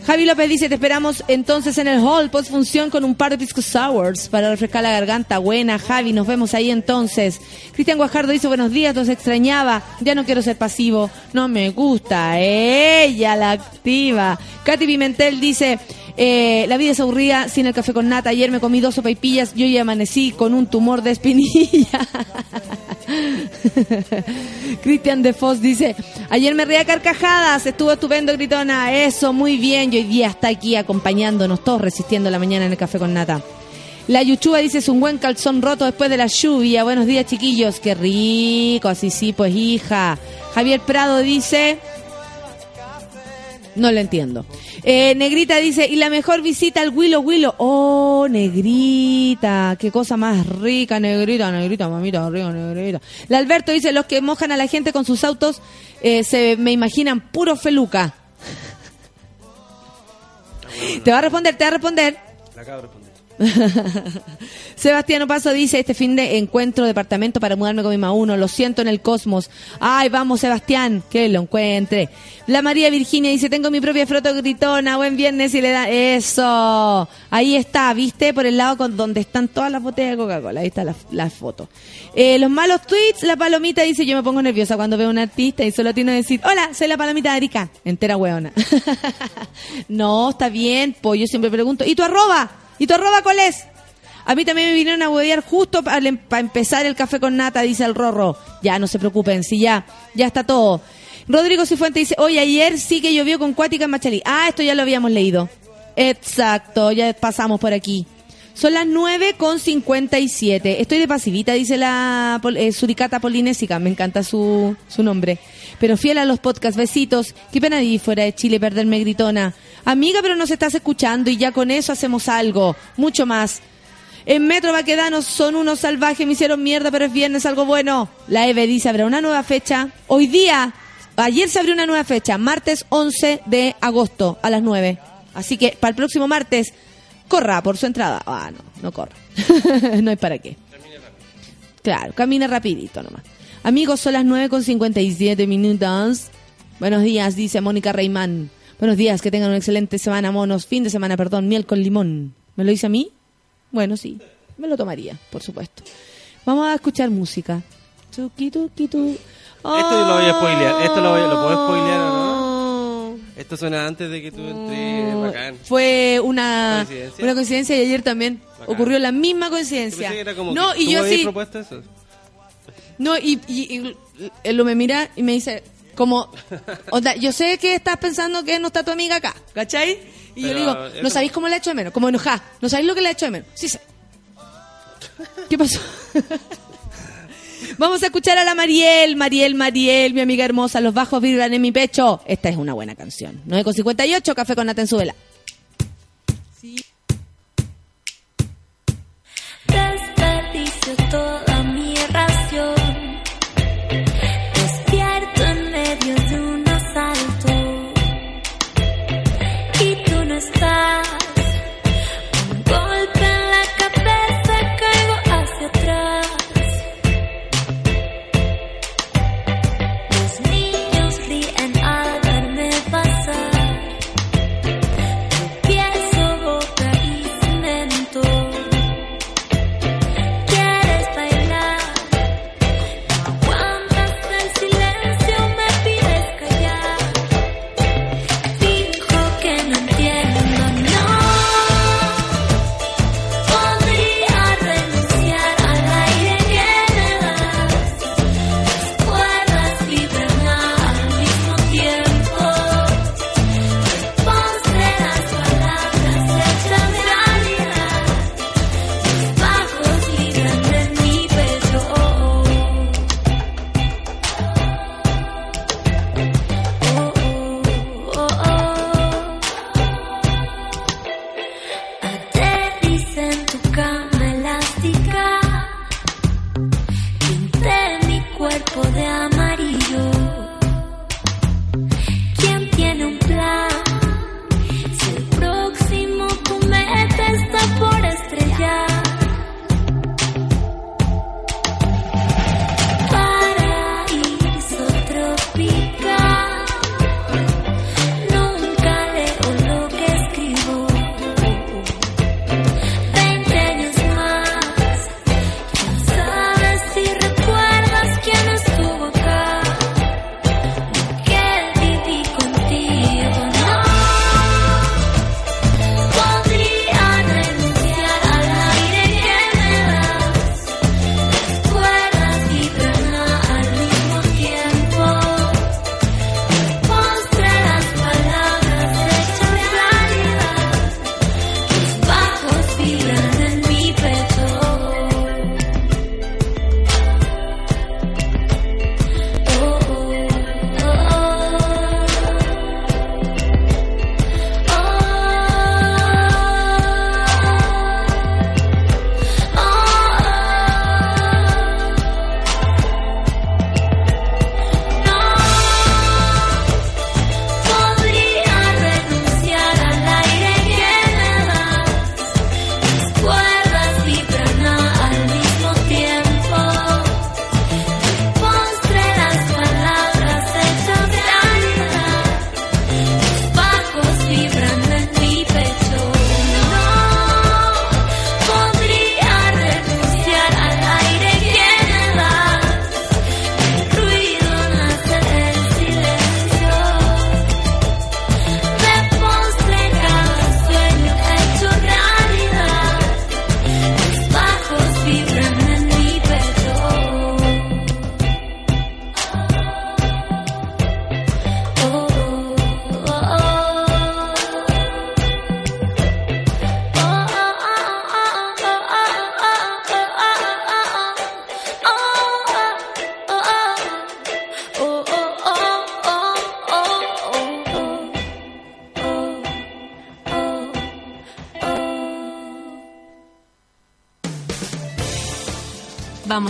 Javi López dice, te esperamos entonces en el hall post función con un par de pisco sours para refrescar la garganta. Buena, Javi, nos vemos ahí entonces. Cristian Guajardo dice, buenos días, los extrañaba. Ya no quiero ser pasivo. No me gusta. Ella, la activa. Katy Pimentel dice, eh, la vida es aburrida sin el café con nata. Ayer me comí dos sopaipillas y hoy amanecí con un tumor de espinilla. *laughs* Cristian de Foz dice, ayer me reía carcajadas, estuvo estupendo, gritona, eso, muy bien, y hoy día está aquí acompañándonos, todos resistiendo la mañana en el café con nata. La Yuchuba dice, es un buen calzón roto después de la lluvia, buenos días chiquillos, qué rico, así sí, pues hija. Javier Prado dice, no lo entiendo. Eh, Negrita dice, y la mejor visita al Willow Willow. Oh, Negrita, qué cosa más rica, Negrita, Negrita, mamita, rica, Negrita. La Alberto dice, los que mojan a la gente con sus autos eh, se me imaginan puro feluca. Te va a responder, te va a responder. La acabo de responder. *laughs* Sebastián Paso dice, este fin de encuentro departamento para mudarme con mi uno, lo siento en el cosmos. Ay, vamos Sebastián, que lo encuentre. La María Virginia dice, tengo mi propia foto gritona, buen viernes y le da eso. Ahí está, viste, por el lado con donde están todas las botellas de Coca-Cola, ahí está la, foto. Eh, los malos tweets, la palomita dice, yo me pongo nerviosa cuando veo a un artista y solo tiene que decir, hola, soy la palomita de Arica, entera hueona. *laughs* no, está bien, pues yo siempre pregunto, ¿y tu arroba? ¿Y tu arroba cuál es? A mí también me vinieron a huevear justo para empezar el café con nata, dice el Rorro. Ya, no se preocupen, si ya, ya está todo. Rodrigo Cifuente dice, hoy ayer sí que llovió con cuática en Machalí. Ah, esto ya lo habíamos leído. Exacto, ya pasamos por aquí. Son las 9 con 57. Estoy de pasivita, dice la eh, suricata polinésica. Me encanta su, su nombre. Pero fiel a los podcasts, besitos. Qué pena ir fuera de Chile perderme gritona. Amiga, pero nos estás escuchando y ya con eso hacemos algo. Mucho más. En Metro Baquedanos son unos salvajes, me hicieron mierda, pero es viernes, algo bueno. La EVE dice, habrá una nueva fecha. Hoy día, ayer se abrió una nueva fecha, martes 11 de agosto a las 9. Así que para el próximo martes, corra por su entrada. Ah, no, no corra. *laughs* no hay para qué. Claro, camina rapidito nomás. Amigos, son las 9 con 57 minutos. Buenos días, dice Mónica Reimán. Buenos días, que tengan una excelente semana, monos. Fin de semana, perdón, miel con limón. ¿Me lo dice a mí? Bueno, sí, me lo tomaría, por supuesto. Vamos a escuchar música. Tuki, tuki, tu. Esto lo voy a spoilear. Esto lo, voy, lo puedo spoilear, ¿o ¿no? Oh. Esto suena antes de que tú entres. Bacán. Fue una ¿Coincidencia? una coincidencia y ayer también Bacán. ocurrió la misma coincidencia. No, y yo sí. eso. No, y, y, y él lo me mira y me dice, como, onda, yo sé que estás pensando que no está tu amiga acá, ¿cachai? Y yo le digo, eso- ¿no sabéis cómo le ha hecho de menos? Como enojada, ¿no sabéis lo que le ha hecho de menos? Sí sé. ¿Qué pasó? *laughs* Vamos a escuchar a la Mariel, Mariel, Mariel, mi amiga hermosa, los bajos vibran en mi pecho. Esta es una buena canción. 9,58, café con Nata en su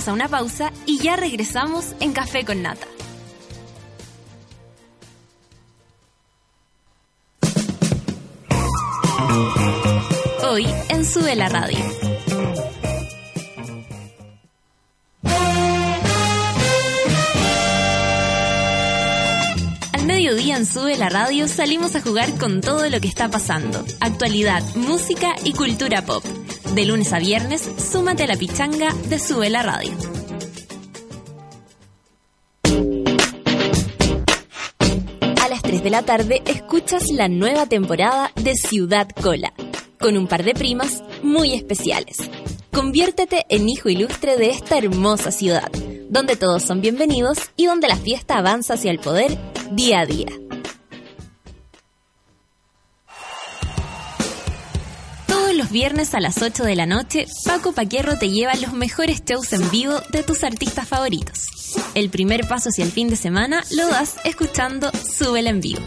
A una pausa y ya regresamos en Café con Nata. Hoy en Sube la Radio. Al mediodía en Sube la Radio salimos a jugar con todo lo que está pasando. Actualidad, música y cultura pop. De lunes a viernes, súmate a la pichanga de Sube la Radio. A las 3 de la tarde escuchas la nueva temporada de Ciudad Cola, con un par de primas muy especiales. Conviértete en hijo ilustre de esta hermosa ciudad, donde todos son bienvenidos y donde la fiesta avanza hacia el poder día a día. Los viernes a las 8 de la noche, Paco Paquierro te lleva los mejores shows en vivo de tus artistas favoritos. El primer paso hacia el fin de semana lo das escuchando Súbela en vivo.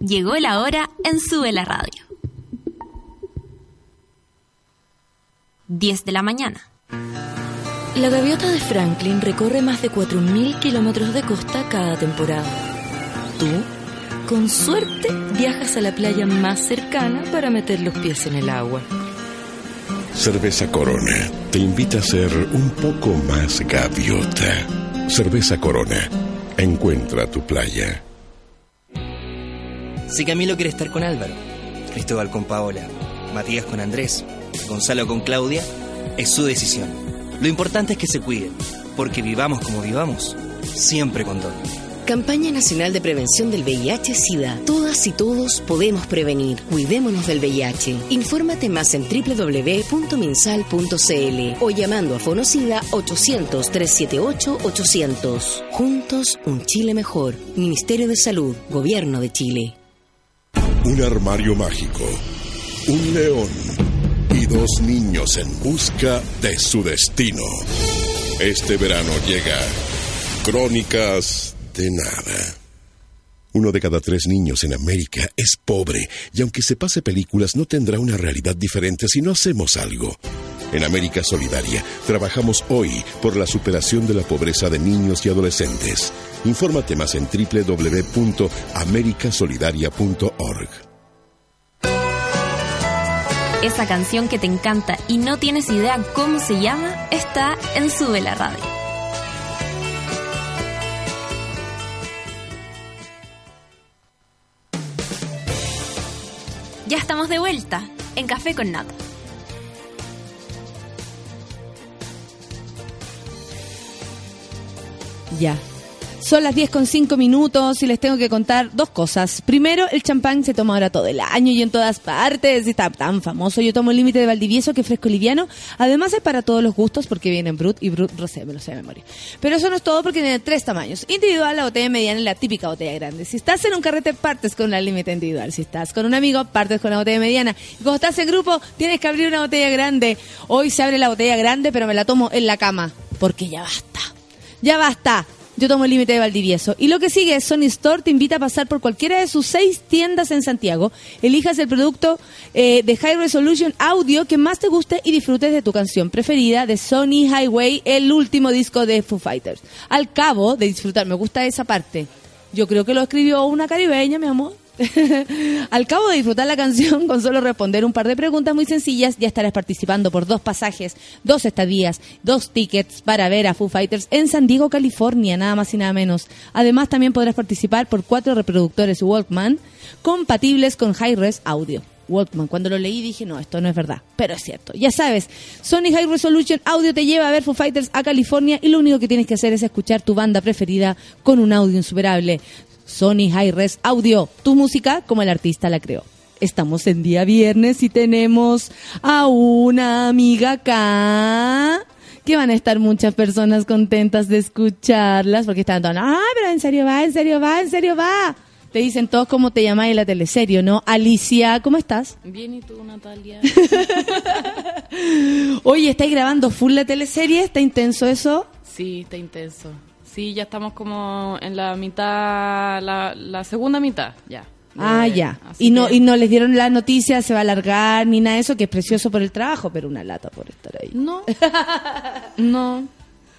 Llegó la hora en Sube la Radio. 10 de la mañana. La gaviota de Franklin recorre más de 4.000 kilómetros de costa cada temporada. Tú, con suerte, viajas a la playa más cercana para meter los pies en el agua. Cerveza Corona te invita a ser un poco más gaviota. Cerveza Corona. Encuentra tu playa. Si Camilo quiere estar con Álvaro, Cristóbal con Paola, Matías con Andrés, Gonzalo con Claudia, es su decisión. Lo importante es que se cuiden, porque vivamos como vivamos, siempre con Don. Campaña Nacional de Prevención del VIH-Sida. Todas y todos podemos prevenir. Cuidémonos del VIH. Infórmate más en www.minsal.cl o llamando a Fonocida 800-378-800. Juntos, un Chile mejor. Ministerio de Salud, Gobierno de Chile. Un armario mágico. Un león. Dos niños en busca de su destino. Este verano llega Crónicas de Nada. Uno de cada tres niños en América es pobre y aunque se pase películas no tendrá una realidad diferente si no hacemos algo. En América Solidaria trabajamos hoy por la superación de la pobreza de niños y adolescentes. Infórmate más en www.americasolidaria.org. Esa canción que te encanta y no tienes idea cómo se llama está en Sube la Radio. Ya estamos de vuelta en Café con Nata. Ya. Son las 10 con 5 minutos y les tengo que contar dos cosas. Primero, el champán se toma ahora todo el año y en todas partes. Está tan famoso. Yo tomo el límite de Valdivieso, que es fresco liviano. Además es para todos los gustos porque viene en Brut y Brut Rosé, me lo sé de memoria. Pero eso no es todo porque tiene tres tamaños. Individual, la botella mediana y la típica botella grande. Si estás en un carrete, partes con la límite individual. Si estás con un amigo, partes con la botella mediana. Y cuando estás en grupo, tienes que abrir una botella grande. Hoy se abre la botella grande, pero me la tomo en la cama. Porque ya basta. Ya basta. Yo tomo el límite de Valdivieso. Y lo que sigue es Sony Store te invita a pasar por cualquiera de sus seis tiendas en Santiago. Elijas el producto eh, de High Resolution Audio que más te guste y disfrutes de tu canción preferida de Sony Highway, el último disco de Foo Fighters. Al cabo de disfrutar, me gusta esa parte. Yo creo que lo escribió una caribeña, mi amor. *laughs* Al cabo de disfrutar la canción, *laughs* con solo responder un par de preguntas muy sencillas, ya estarás participando por dos pasajes, dos estadías, dos tickets para ver a Foo Fighters en San Diego, California, nada más y nada menos. Además, también podrás participar por cuatro reproductores Walkman compatibles con Hi-Res Audio. Walkman. Cuando lo leí dije, no, esto no es verdad, pero es cierto. Ya sabes, Sony High Resolution Audio te lleva a ver Foo Fighters a California y lo único que tienes que hacer es escuchar tu banda preferida con un audio insuperable. Sony Hi-Res Audio, tu música como el artista la creó. Estamos en día viernes y tenemos a una amiga acá que van a estar muchas personas contentas de escucharlas porque están todos, ah, pero en serio va, en serio va, en serio va. Te dicen todos cómo te llamáis en la teleserio, ¿no? Alicia, ¿cómo estás? Bien, ¿y tú, Natalia? *laughs* Oye, ¿estáis grabando full la teleserie? ¿Está intenso eso? Sí, está intenso. Sí, ya estamos como en la mitad, la, la segunda mitad, ya. Ah, ya. Así Y no, que- y no les dieron la noticia, se va a alargar, ni nada de eso, que es precioso por el trabajo, pero una lata por estar ahí. No. *laughs* No.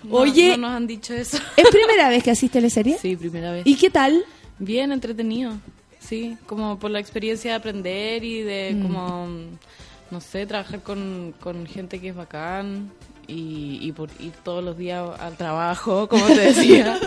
No, Oye. No nos han dicho eso. ¿Es primera vez que asiste a la serie? Sí, primera vez. ¿Y qué tal? Bien entretenido. Sí, como por la experiencia de aprender y de Mm. como, no sé, trabajar con, con gente que es bacán y, y por ir todos los días al trabajo, *laughs* como te decía.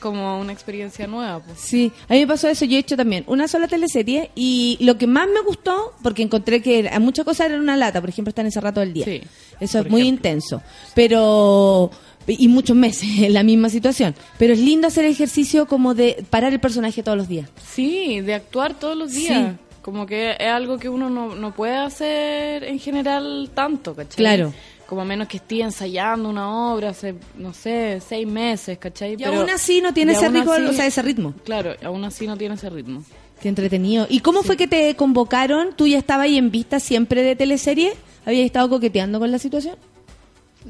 como una experiencia nueva. Pues. Sí, a mí me pasó eso. Yo he hecho también una sola teleserie y lo que más me gustó, porque encontré que a muchas cosas eran una lata, por ejemplo, estar encerrado todo el día. Sí, Eso es muy ejemplo. intenso. Pero. Y muchos meses *laughs* en la misma situación. Pero es lindo hacer ejercicio como de parar el personaje todos los días. Sí, de actuar todos los Sí. días. Como que es algo que uno no, no puede hacer en general tanto, ¿cachai? Claro. Como a menos que esté ensayando una obra hace, no sé, seis meses, ¿cachai? Y aún así no tiene ese ritmo, así- o sea, ese ritmo. Claro, aún así no tiene ese ritmo. Qué entretenido. ¿Y cómo fue que te convocaron? ¿Tú ya estabas ahí en vista siempre de teleserie? ¿Habías estado coqueteando con la situación?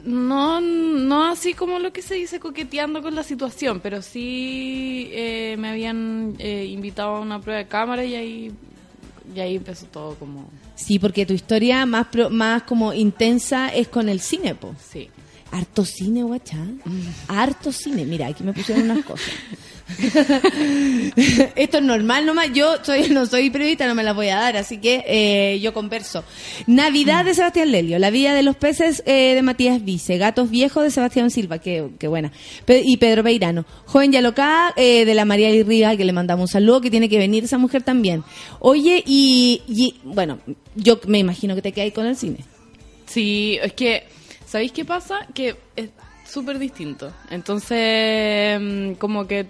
No, no así como lo que se dice coqueteando con la situación, pero sí eh, me habían eh, invitado a una prueba de cámara y ahí, y ahí empezó todo como... Sí, porque tu historia más pro- más como intensa es con el cine, po. Sí. Harto cine, guachá. Harto cine. Mira, aquí me pusieron unas cosas. *laughs* *laughs* Esto es normal nomás. Yo soy, no soy periodista, no me las voy a dar, así que eh, yo converso. Navidad de Sebastián Lelio, La vida de los peces eh, de Matías Vice, Gatos viejos de Sebastián Silva, que, que buena. Y Pedro Peirano. Joven Yalocá eh, de la María Riva, que le mandamos un saludo, que tiene que venir esa mujer también. Oye, y, y bueno, yo me imagino que te quedas con el cine. Sí, es que, ¿sabéis qué pasa? Que es súper distinto. Entonces, mm, como que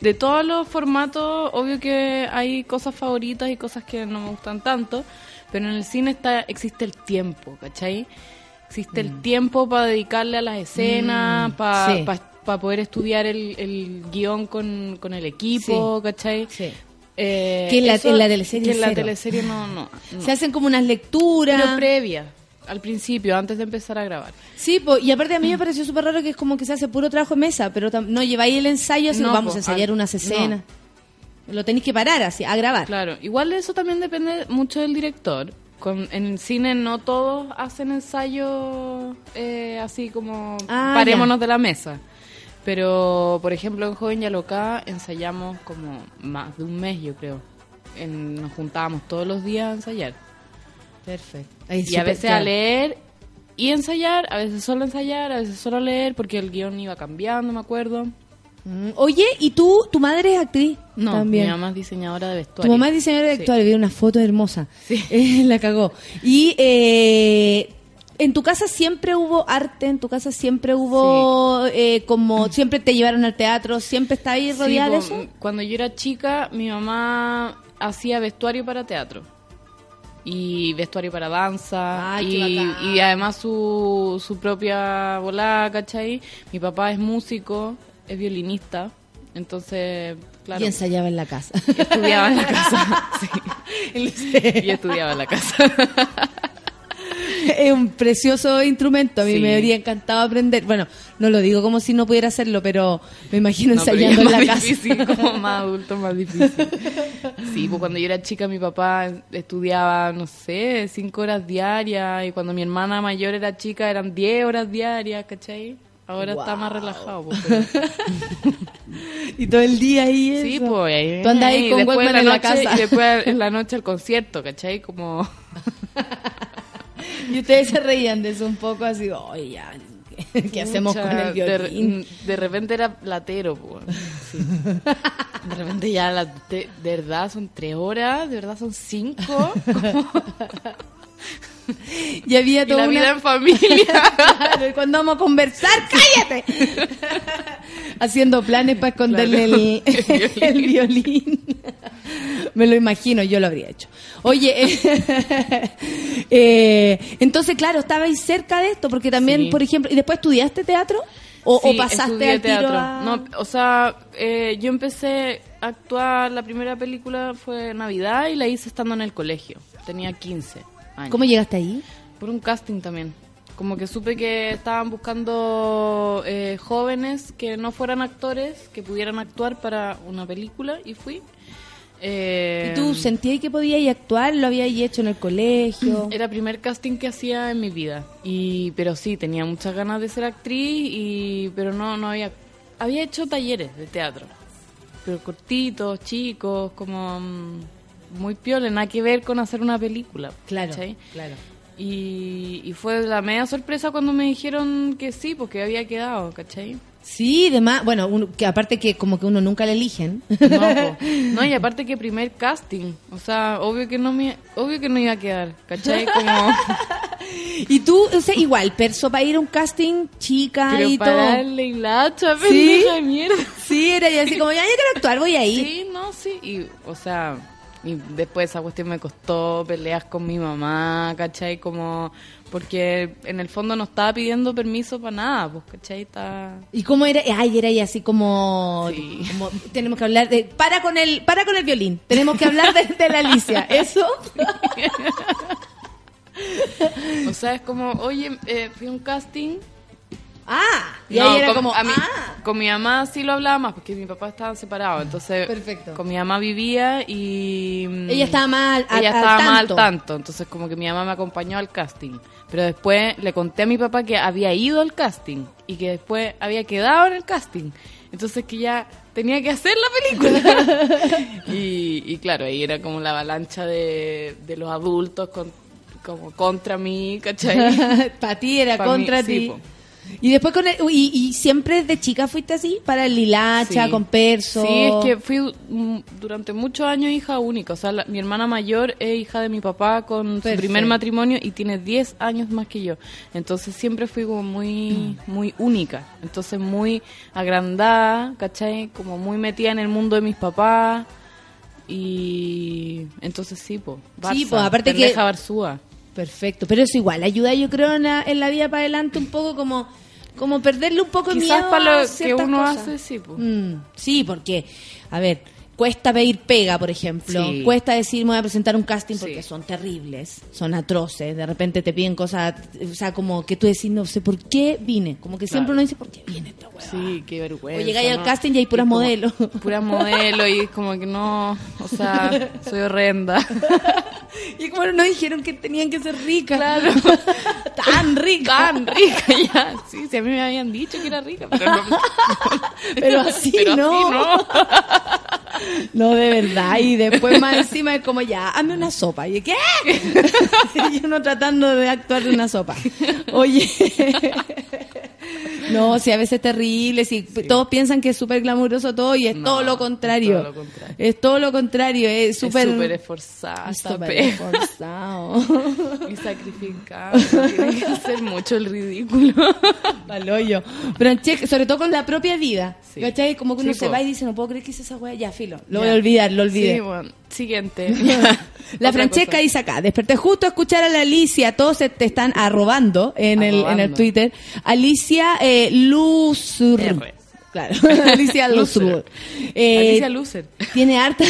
de todos los formatos, obvio que hay cosas favoritas y cosas que no me gustan tanto, pero en el cine está existe el tiempo, ¿cachai? Existe el tiempo para dedicarle a las escenas, Mm, para sí. poder estudiar el, el guion con, con el equipo, ¿cachai? Sí. Eh, Que en la- eso- en la teleserie que en la teleserie no, no, *laughs* no. Se hacen como unas lecturas. Pero previa, al principio, antes de empezar a grabar. Sí, po, y aparte a mí me pareció súper raro que es como que se hace puro trabajo de mesa, pero no lleváis el ensayo, así No, vamos po, a ensayar al- unas escenas. Lo tenéis que parar así, a grabar. Claro, igual eso también depende mucho del director. Con, en el cine no todos hacen ensayo eh, así como Ah, parémonos ya. de la mesa. Pero, por ejemplo, en Joven Yalocá ensayamos como más de un mes, yo creo. En- nos juntábamos todos los días a ensayar. Perfecto. y a veces a leer y ensayar, a veces solo ensayar, a veces solo leer, porque el guion iba cambiando, me acuerdo. Mm, Oye, ¿y tú, tu madre es actriz? No, también. mi mamá es diseñadora de Tu vestuario. mamá es diseñadora de Sí. vestuario, vi una foto hermosa. Sí. *laughs* Eh, la cagó. Y eh, en tu casa siempre hubo arte, en tu casa siempre hubo eh, como, siempre te llevaron al teatro, siempre está ahí Sí, rodeada de eso. Cuando yo era chica, mi mamá hacía vestuario para teatro. Y vestuario para danza. Ay, y, y además su, su propia volada, ¿cachai? Mi papá es músico, es violinista. Entonces, claro. Y ensayaba en la casa. Estudiaba en la *laughs* casa. *laughs* sí. Y estudiaba en la casa. *laughs* es un precioso instrumento. A mí Sí. me habría encantado aprender. Bueno, no lo digo como si no pudiera hacerlo, pero me imagino No, ensayando en la casa. difícil, como más *laughs* adulto, más difícil. Sí, pues cuando yo era chica mi papá estudiaba, no sé, cinco horas diarias y cuando mi hermana mayor era chica eran diez horas diarias, ¿cachai? Ahora está más relajado. Pues, pero- *laughs* Y todo el día ahí. Sí, eso. pues ahí. Tú andas ahí con en la noche- casa. Y después en la noche el concierto, ¿cachai? Como... *laughs* Y ustedes se reían de eso un poco así, oye, ya, ¿qué, qué hacemos con el de- violín? De, repente era platero, pues. sí. De repente ya, la- de, de verdad son tres horas, de verdad son cinco. *laughs* Y había y toda la una... vida en familia. *laughs* Claro, y cuando vamos a conversar, ¡cállate! *laughs* Haciendo planes para esconderle el, Claro, el *laughs* el violín. Me lo imagino, yo lo habría hecho. Oye, eh, eh, entonces, claro, estabais cerca de esto, porque también, Sí. por ejemplo, ¿y después estudiaste teatro? ¿O, pasaste al tiro teatro. a- No, o sea, eh, yo empecé a actuar, la primera película fue Navidad y la hice estando en el colegio. Tenía 15 años. ¿Cómo llegaste ahí? Por un casting también. Como que supe que estaban buscando eh, jóvenes que no fueran actores, que pudieran actuar para una película y fui. Eh, ¿Y tú sentías que podías actuar? ¿Lo habías hecho en el colegio? *clears throat* Era el primer casting que hacía en mi vida. Y, pero sí, tenía muchas ganas de ser actriz, y, pero no, no había... Había hecho talleres de teatro. Pero cortitos, chicos, como mm, muy piola, nada que ver con hacer una película. Claro, ¿cachai? claro. Y, y fue la media sorpresa cuando me dijeron que sí, porque había quedado, ¿cachai? Sí, demás. Bueno, uno- que aparte que como que uno nunca le eligen. No, no, y aparte que primer casting, o sea, obvio que no me, obvio que no iba a quedar, ¿cachai? Como, *laughs* y tú, o sea, igual, perso para ir a un casting chica pero y para todo. darle hilacha, ¿Sí? mierda. Sí, era y así como, ya yo quiero actuar, voy ahí. Sí, no, sí, y, o sea, y después esa cuestión me costó peleas con mi mamá, ¿cachai? Como, porque en el fondo no estaba pidiendo permiso para nada, pues, ¿cachai? Está... ¿Y cómo era? Ay, era ahí así como, Sí. como- tenemos que hablar de para con el para con el violín. Tenemos que hablar de, de la Alicia. Eso. *laughs* O sea, es como, oye, eh, fui a un casting Ah, y No, ahí era con, como a mí- ah. con mi mamá sí lo hablaba más porque mi papá estaba separado, entonces Perfecto. con mi mamá vivía y mm, Ella estaba mal al, ella al estaba mal tanto. entonces como que mi mamá me acompañó al casting, pero después le conté a mi papá que había ido al casting y que después había quedado en el casting, entonces que ya tenía que hacer la película *laughs* y, y claro ahí era como la avalancha de, de los adultos con- como contra mí, ¿cachai? *laughs* Para ti era Pa' contra ti. Y después con el, y, y siempre de chica fuiste así para el hilacha Sí. con perso. Sí, es que fui mm, durante muchos años hija única. O sea, la- mi hermana mayor es hija de mi papá con su primer matrimonio y tiene 10 años más que yo. Entonces siempre fui como muy, muy única. Entonces muy agrandada, ¿cachai? Como muy metida en el mundo de mis papás. Y entonces sí, po. Sí, Barça, po, aparte que- Barzúa. Perfecto, pero eso igual ayuda yo creo en la, en la vida para adelante un poco como como perderle un poco de Quizás miedo para a lo que ciertas uno cosas. hace, sí, po. Mm, sí, porque, a ver, cuesta pedir pega, por ejemplo. Sí. Cuesta decir, me voy a presentar un casting porque Sí. son terribles, son atroces. De repente te piden cosas, o sea, como que tú decís, no sé por qué vine. Como que siempre uno dice, ¿por qué viene esta weá? Sí, qué vergüenza. O llegáis al casting y hay puras modelos. *laughs* Puras modelos y es como que no, o sea, *laughs* soy horrenda. *laughs* Y como no dijeron que tenían que ser ricas. Claro. Tan ricas. Tan rica ya. Sí, si a mí me habían dicho que era rica, pero no. Pero así pero no. así no. *laughs* No, de verdad. Y después más encima es como ya, hazme una sopa. ¿Y qué? *laughs* y uno tratando de actuar de una sopa. Oye. *laughs* No, sí, a veces es terrible. Sí, Todos piensan que es súper glamuroso todo y es No, todo lo contrario. todo lo contrario. Es todo lo contrario. Es Es súper. súper esforzada, es súper esforzado. Y sacrificada. Tiene que hacer mucho el ridículo. Al hoyo. Pero en cheque, sobre todo con la propia vida. Sí. ¿Cachai? Como que uno Sí, se va y dice, no puedo creer que hice esa weá. Ya, filo. Lo voy a olvidar, lo olvidé. Sí, bueno. Siguiente. *laughs* La Francesca cosa. dice acá, desperté justo a escuchar a la Alicia, todos se te están arrobando en, el, en el. Twitter. Alicia eh, Luzur. R. Claro, *laughs* Alicia *laughs* Luzur. Eh, Alicia Loser. Tiene harta,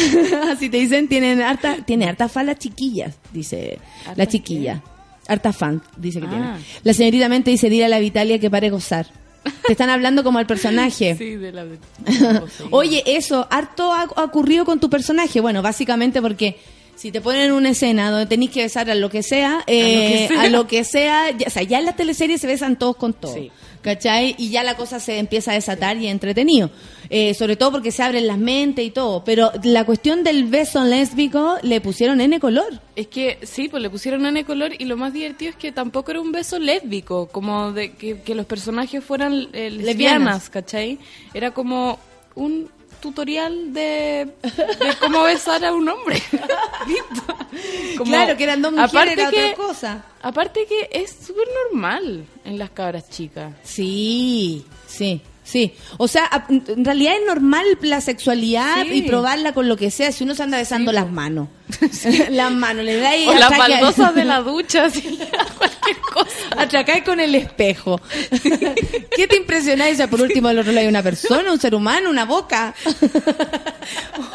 así te dicen, tienen harta, tiene harta fan las chiquillas, dice la ¿Harta chiquilla. Harta fan, dice que Ah. tiene. La señorita Mente dice, dile a la Vitalia que pare gozar. Te están hablando como al personaje. *laughs* Sí, de la. *laughs* Oye, eso, harto ha, ocurrido con tu personaje. Bueno, básicamente porque si te ponen en una escena donde tenéis que besar a lo que sea, eh, a lo que sea, ya, o sea, ya en las teleseries se besan todos con todo. Sí. ¿Cachai? Y ya la cosa se empieza a desatar y es entretenido. Eh, sobre todo porque se abren las mentes y todo. Pero la cuestión del beso lésbico le pusieron N color. Es que sí, pues le pusieron N color y lo más divertido es que tampoco era un beso lésbico, como de que, que los personajes fueran eh, lesbianas, Lesbianas. ¿cachai? Era como un tutorial de, de cómo besar a un hombre. *laughs* Como- claro, que eran dos mujeres, aparte era que, otra cosa. Aparte que es súper normal en las cabras chicas. Sí, sí, sí. O sea, en realidad es normal la sexualidad Sí. y probarla con lo que sea. Si uno se anda besando las manos, *laughs* las manos, le da ahí O las baldosas de la ducha, *laughs* así, *laughs* cualquier cosa. Atracáis con el espejo. ¿Qué te impresionáis? O sea, por último, del otro lado hay una persona, un ser humano, una boca.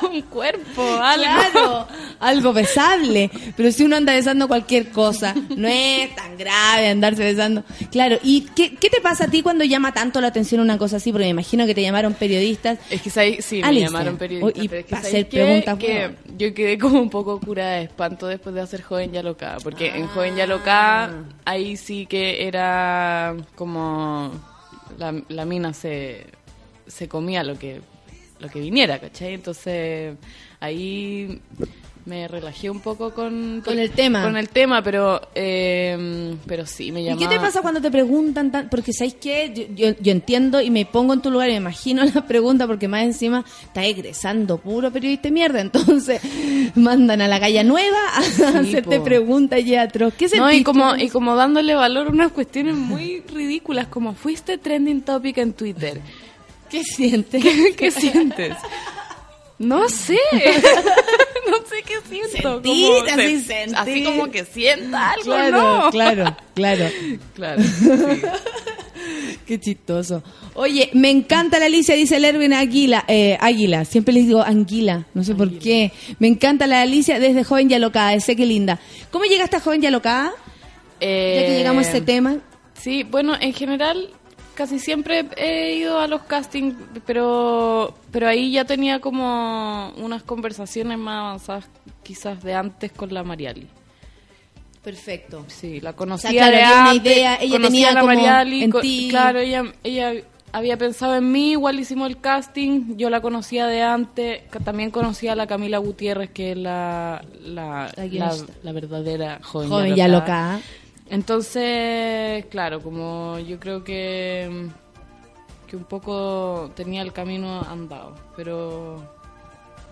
un cuerpo, algo. Claro, algo besable. Pero si uno anda besando cualquier cosa, no es tan grave andarse besando. Claro, ¿y qué, qué te pasa a ti cuando llama tanto la atención una cosa así? Porque me imagino que te llamaron periodistas. Es que sí, me Al llamaron periodistas. Y pero es que para hacer preguntas, que bueno. yo quedé como un poco curada de espanto después de hacer Joven ya loca. Porque en Joven ya Ah. loca, ahí sí que era como. La, la mina se, se comía lo que, lo que viniera, ¿cachai? Entonces ahí me relajé un poco con, Con el tema. Con el tema, pero, eh, pero sí, me ¿Y llamaba. qué te pasa cuando te preguntan tan? Porque ¿sabéis qué? Yo, yo, yo entiendo y me pongo en tu lugar y me imagino *laughs* la pregunta porque más encima está egresando puro periodista de mierda. Entonces *laughs* mandan a la calle nueva a hacerte preguntas y atroz. ¿Qué No, y como, y como dándole valor a unas cuestiones muy ridículas, como fuiste trending topic en Twitter. ¿Qué sientes? ¿Qué, qué sientes? *laughs* No sé. *laughs* no sé qué siento. Como así se- así como que sienta algo, Claro, ¿no? claro, claro. *laughs* Claro, sí. *laughs* Qué chistoso. Oye, me encanta la Alicia, dice el Erwin Águila. Eh, Águila, siempre les digo Anguila, no sé por qué. Me encanta la Alicia desde joven y alocada, sé que linda. ¿Cómo llegaste a joven y alocada? Ya que Eh, llegamos a ese tema. Sí, bueno, en general casi siempre he ido a los castings, pero pero ahí ya tenía como unas conversaciones más avanzadas quizás de antes con la Mariali. Perfecto. Sí, la conocía O sea, claro, de una idea, ella conocía tenía a la como Mariali, en ti. claro, ella ella había pensado en mí, igual hicimos el casting, yo la conocía de antes, también conocía a la Camila Gutiérrez, que es la, la, La verdadera joven, Joven ya alocada. Entonces, claro, como yo creo que, que un poco tenía el camino andado, pero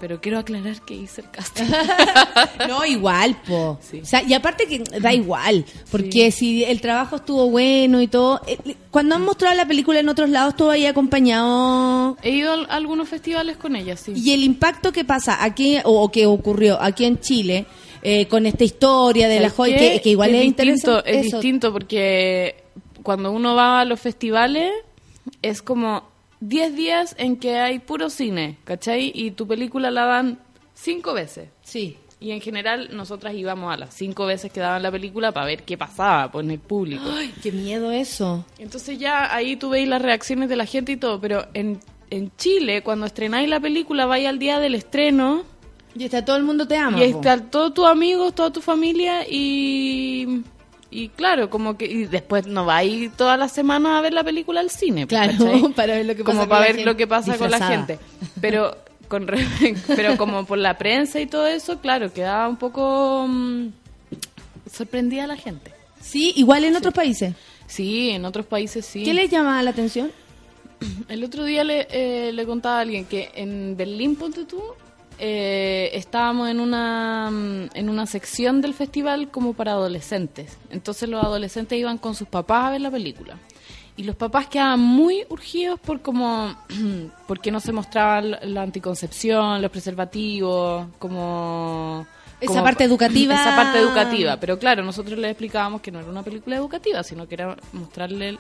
pero quiero aclarar que hice el casting. *laughs* No, igual, po. Sí. O sea, y aparte que da igual, porque si el trabajo estuvo bueno y todo, eh, cuando han mostrado la película en otros lados, todo ahí acompañado. He ido a algunos festivales con ella, sí. Y el impacto que pasa aquí, o, o que ocurrió aquí en Chile, eh, con esta historia de la ¿Sabes joya, que, que igual es, distinto, interesante. es eso. distinto porque cuando uno va a los festivales es como 10 días en que hay puro cine, ¿cachai? Y tu película la dan cinco veces. Sí. Y en general nosotras íbamos a las cinco veces que daban la película para ver qué pasaba pues, en el público. Ay, qué miedo eso. Entonces ya ahí tú veis las reacciones de la gente y todo, pero en, en Chile, cuando estrenáis la película, vais al día del estreno Y está todo el mundo te ama. y po. están todos tus amigos, toda tu familia y... Y claro, como que y después no vais todas las semanas a ver la película al cine. Claro, ¿cachai? *laughs* para ver lo que pasa Como con para la ver gente lo que pasa con la gente. Pero con re- *laughs* pero como por la prensa y todo eso, claro, quedaba un poco mm, sorprendida la gente. Sí, igual en otros países. Sí, en otros países sí. ¿Qué les llama la atención? *clears throat* El otro día le, eh, le contaba a alguien que en Berlín, ponte tú, eh, estábamos en una, mm, en una sección del festival como para adolescentes. Entonces los adolescentes iban con sus papás a ver la película. Y los papás quedaban muy urgidos por como *clears throat* porque no se mostraba la anticoncepción, los preservativos, como Esa parte *clears throat* educativa. Esa parte educativa, pero claro, nosotros les explicábamos que no era una película educativa, sino que era mostrarle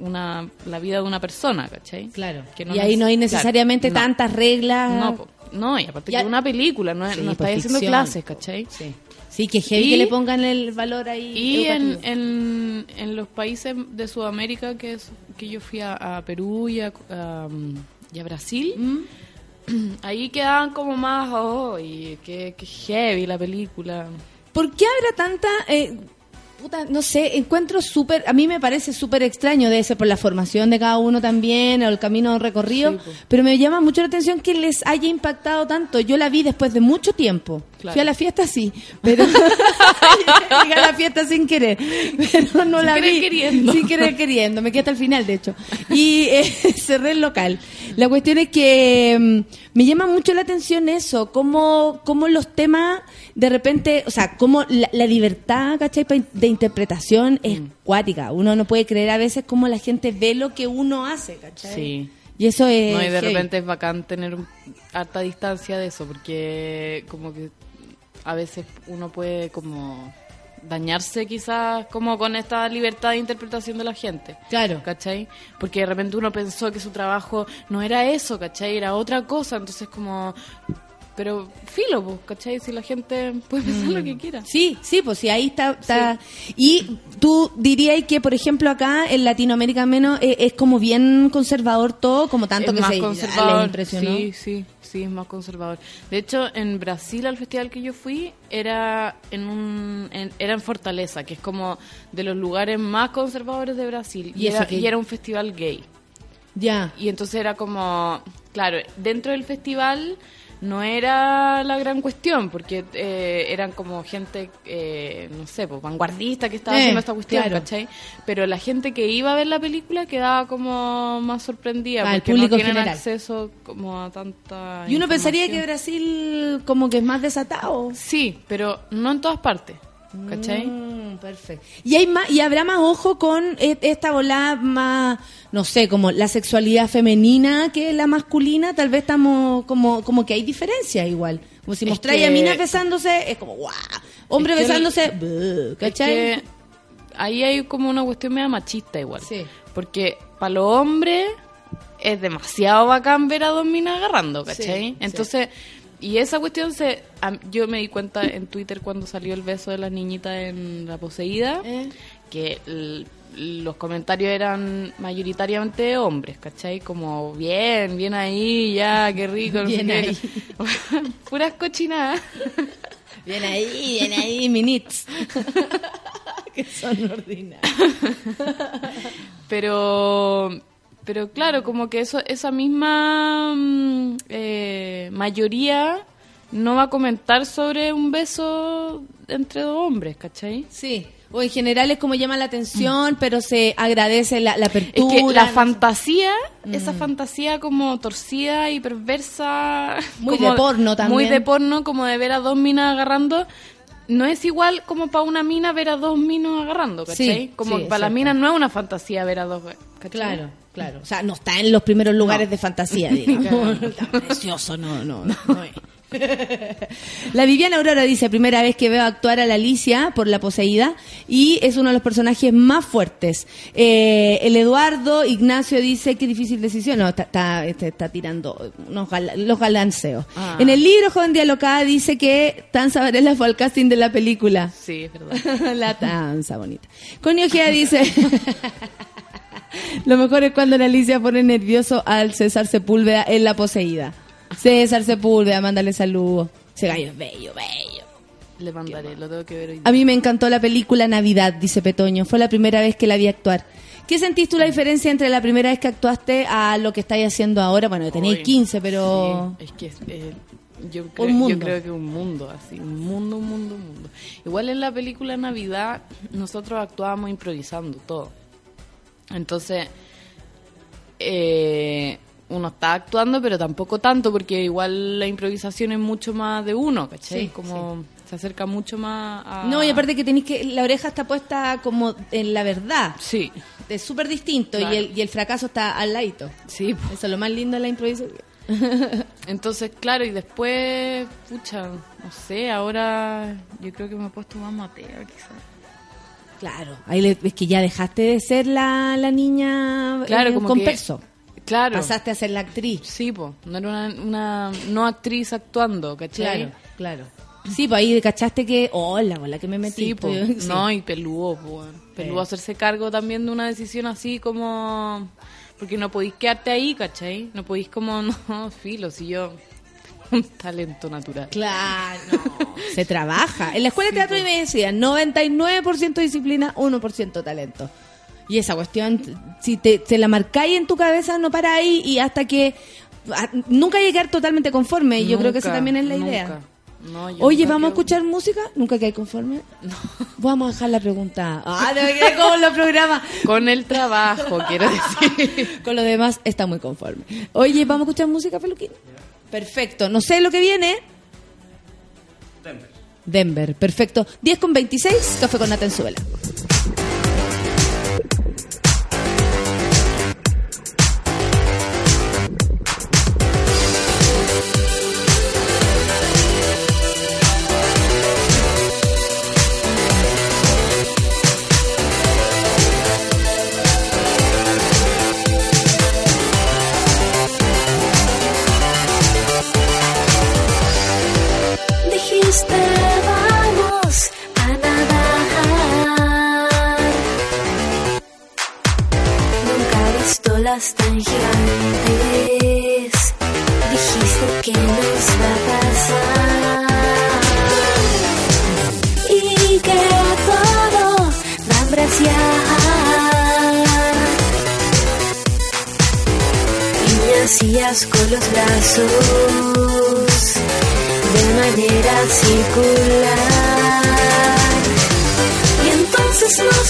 una la vida de una persona, ¿cachai? Claro. Que y ahí no hay neces- necesariamente claro, no. tantas reglas. No, po- no, y aparte Ya- que es una película, no, Sí, no pues, estáis haciendo clases, ¿cachai? Sí. Sí, que heavy Y- que le pongan el valor ahí. Y en, en, en los países de Sudamérica, que es que yo fui a, a Perú y a, a, y a Brasil, ¿Mm? *clears throat* ahí quedaban como más, oh, y qué, qué heavy la película. ¿Por qué habrá tanta... eh, puta, no sé, encuentro súper... A mí me parece súper extraño, debe ser por la formación de cada uno también, o el camino recorrido, Sí, pero me llama mucho la atención que les haya impactado tanto. Yo la vi después de mucho tiempo. Claro. Fui a la fiesta sí, pero... *laughs* Llegué a la fiesta sin querer, pero no Sin la querer vi. queriendo. Sin querer queriendo, me quedé hasta el final, de hecho. Y eh, *laughs* cerré el local. La cuestión es que mm, me llama mucho la atención eso, cómo, cómo los temas de repente, o sea, cómo la, la libertad, ¿cachai? de interpretación es Mm. cuática. Uno no puede creer a veces cómo la gente ve lo que uno hace, ¿cachai? Sí. Y eso es... No, y de repente es bacán tener harta distancia de eso, porque como que a veces uno puede como dañarse quizás como con esta libertad de interpretación de la gente. Claro. ¿Cachai? Porque de repente uno pensó que su trabajo no era eso, ¿cachai? Era otra cosa, entonces como... Pero filo, pues, ¿cachai? Si la gente puede pensar lo que quiera. Sí, sí, pues sí, ahí está. está. Y tú dirías que, por ejemplo, acá en Latinoamérica menos eh, es como bien conservador todo, como tanto es que más se conservador. les impresionó. Sí, sí, sí, es más conservador. De hecho, en Brasil, al festival que yo fui, era en un en- era en Fortaleza, que es como de los lugares más conservadores de Brasil. ¿Y era, y era un festival gay. Ya. Y entonces era como, claro, dentro del festival no era la gran cuestión, porque eh, eran como gente, eh, no sé, pues, vanguardista que estaba Eh, haciendo esta cuestión, claro. ¿cachai? Pero la gente que iba a ver la película quedaba como más sorprendida, Ah, el porque público no tienen general. acceso como a tanta Y uno pensaría que. Brasil como que es más desatado. Sí, pero no en todas partes, ¿cachai? Mm, perfecto. Y hay más, y habrá más ojo con e- esta volada más, no sé, como la sexualidad femenina que la masculina, tal vez estamos como, como que hay diferencia igual. Como si mostráis a minas besándose, es como guau. Hombre Es que el- besándose, Es ¿cachai? que ahí hay como una cuestión media machista igual. Sí. Porque para los hombres es demasiado bacán ver a dos minas agarrando, ¿cachai? Sí, Entonces, y esa cuestión se a- yo me di cuenta en Twitter cuando salió el beso de las niñitas en La Poseída, Eh. que los comentarios eran mayoritariamente de hombres, ¿cachai? Como, bien, bien ahí, ya, qué rico. Bien ahí. *laughs* Puras cochinadas. *laughs* Bien ahí, bien ahí, minits. *laughs* que son ordinarios. pero pero claro como que eso esa misma mm, eh, mayoría no va a comentar sobre un beso entre dos hombres ¿cachai? Sí. O en general es como llama la atención, pero se agradece la, la es apertura. que la no sé. fantasía Mm. esa fantasía como torcida y perversa Muy como de porno también. muy de porno como de ver a dos minas agarrando no es igual como para una mina ver a dos minos agarrando, ¿cachai? Sí, como sí, para la exacto. mina no es una fantasía ver a dos, ¿cachai? Claro, claro. O sea, no está en los primeros lugares No. de fantasía, digamos. *laughs* Está precioso, no, no, no es. *laughs* La Viviana Aurora dice, primera vez que veo actuar a la Alicia por La Poseída y es uno de los personajes más fuertes. Eh, el Eduardo Ignacio dice, qué difícil decisión. No, está, está, este, está tirando unos los galanceos. Ah. En el libro Joven Dialocada dice que Tanza Varela fue al casting de la película. sí es verdad *laughs* la tanza bonita. Connie Ojeda dice... *laughs* Lo mejor es cuando la Alicia pone nervioso al César Sepúlveda en la poseída. César Sepúlveda, mándale saludos. Ese gallo es bello, bello. le mandaré lo tengo que ver hoy A mí me encantó la película Navidad, dice Petoño. Fue la primera vez que la vi actuar. ¿Qué sentís tú la diferencia entre la primera vez que actuaste a lo que estáis haciendo ahora? Bueno, tenéis Uy, 15, pero... sí, es que eh, yo, Un creo, mundo. yo creo que un mundo, así, un mundo, un mundo, un mundo. Igual en la película Navidad nosotros actuábamos improvisando todo. Entonces, eh, uno está actuando, pero tampoco tanto, porque igual la improvisación es mucho más de uno, ¿cachai? Sí, Como se acerca mucho más a... No, y aparte que tenéis que... La oreja está puesta como en la verdad. Sí, Es súper distinto Claro. y, el, y el fracaso está al ladito. sí. po. Eso es lo más lindo de la improvisación. *laughs* Entonces, claro, y después, pucha, no sé, ahora yo creo que me he puesto más matea, quizás. Claro, ahí le- es que ya dejaste de ser la, la niña Claro, eh, como con que- peso. Claro. Pasaste a ser la actriz. Sí, po. No era una, una no actriz actuando, ¿cachai? Claro, claro. Sí, pues ahí cachaste que, hola, hola que me metí. Sí, po. *laughs* Sí. No, y peludo, po. weón. Peludo Sí. hacerse cargo también de una decisión así como... Porque no podéis quedarte ahí, ¿cachai? No podéis como, *laughs* no, filo, si yo... *laughs* Un talento natural. Claro, se trabaja. En la escuela de teatro me decían 99% disciplina, 1% talento. Y esa cuestión, si te, te la marcáis en tu cabeza, no para ahí y hasta que ah, nunca llegar totalmente conforme. Y yo creo que esa también es la nunca. idea. No, Oye, ¿vamos a escuchar música? ¿Nunca quedáis conforme? *laughs* Vamos a dejar la pregunta. Ah, no como en los programas. *laughs* Con el trabajo, quiero decir. *laughs* Con lo demás está muy conforme. Oye, ¿vamos a escuchar música, Peluquín? Perfecto. No sé lo que viene. Denver. Denver, perfecto. 10 con 26, café con Nata tan gigantes. Dijiste que nos va a pasar. Y que todo va a embraciar. Y me hacías con los brazos de manera circular. Y entonces nos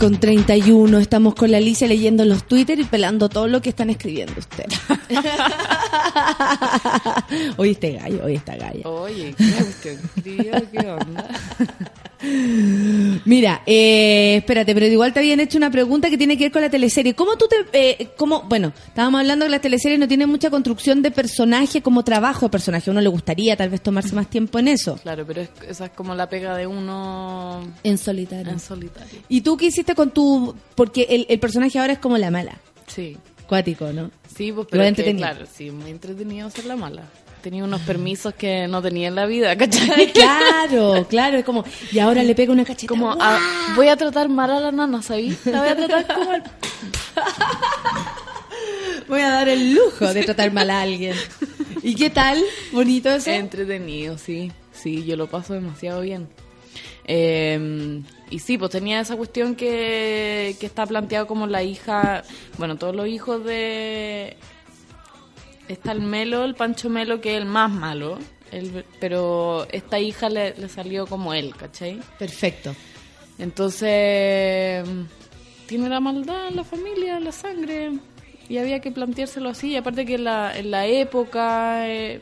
con 31, estamos con la Alicia leyendo los Twitter y pelando todo lo que están escribiendo ustedes. *laughs* hoy este gallo, hoy está gallo. Oye, ¿qué usted escribió? ¿Qué onda? Mira, eh, espérate, pero igual te habían hecho una pregunta que tiene que ver con la teleserie. ¿Cómo tú te... Eh, cómo, bueno, estábamos hablando que las teleseries no tienen mucha construcción de personaje como trabajo de personaje. A uno le gustaría tal vez tomarse más tiempo en eso. Claro, pero es- esa es como la pega de uno En solitario. en solitario. ¿Y tú qué hiciste con tu...? Porque el, el personaje ahora es como la mala. Sí. Cuático, ¿no? Sí, pues, pero es que, entretenido. claro, sí, muy entretenido ser la mala. Tenía unos permisos que no tenía en la vida, *laughs* ¿cachai? claro, claro, es como... Y ahora le pega una cacheta. Como, a- voy a tratar mal a la nana, ¿sabes? La voy a tratar como el... *laughs* Voy a dar el lujo de tratar mal a alguien. ¿Y qué tal? ¿Bonito eso? Entretenido, sí. Sí, yo lo paso demasiado bien. Eh, y sí, pues tenía esa cuestión que, que está planteado como la hija, bueno, todos los hijos de... Está el Melo, el Pancho Melo, que es el más malo, el- pero esta hija le, le salió como él, ¿cachai? Perfecto. Entonces, tiene la maldad en la familia, en la sangre. Y había que planteárselo así. Y aparte que en la, en la época, eh,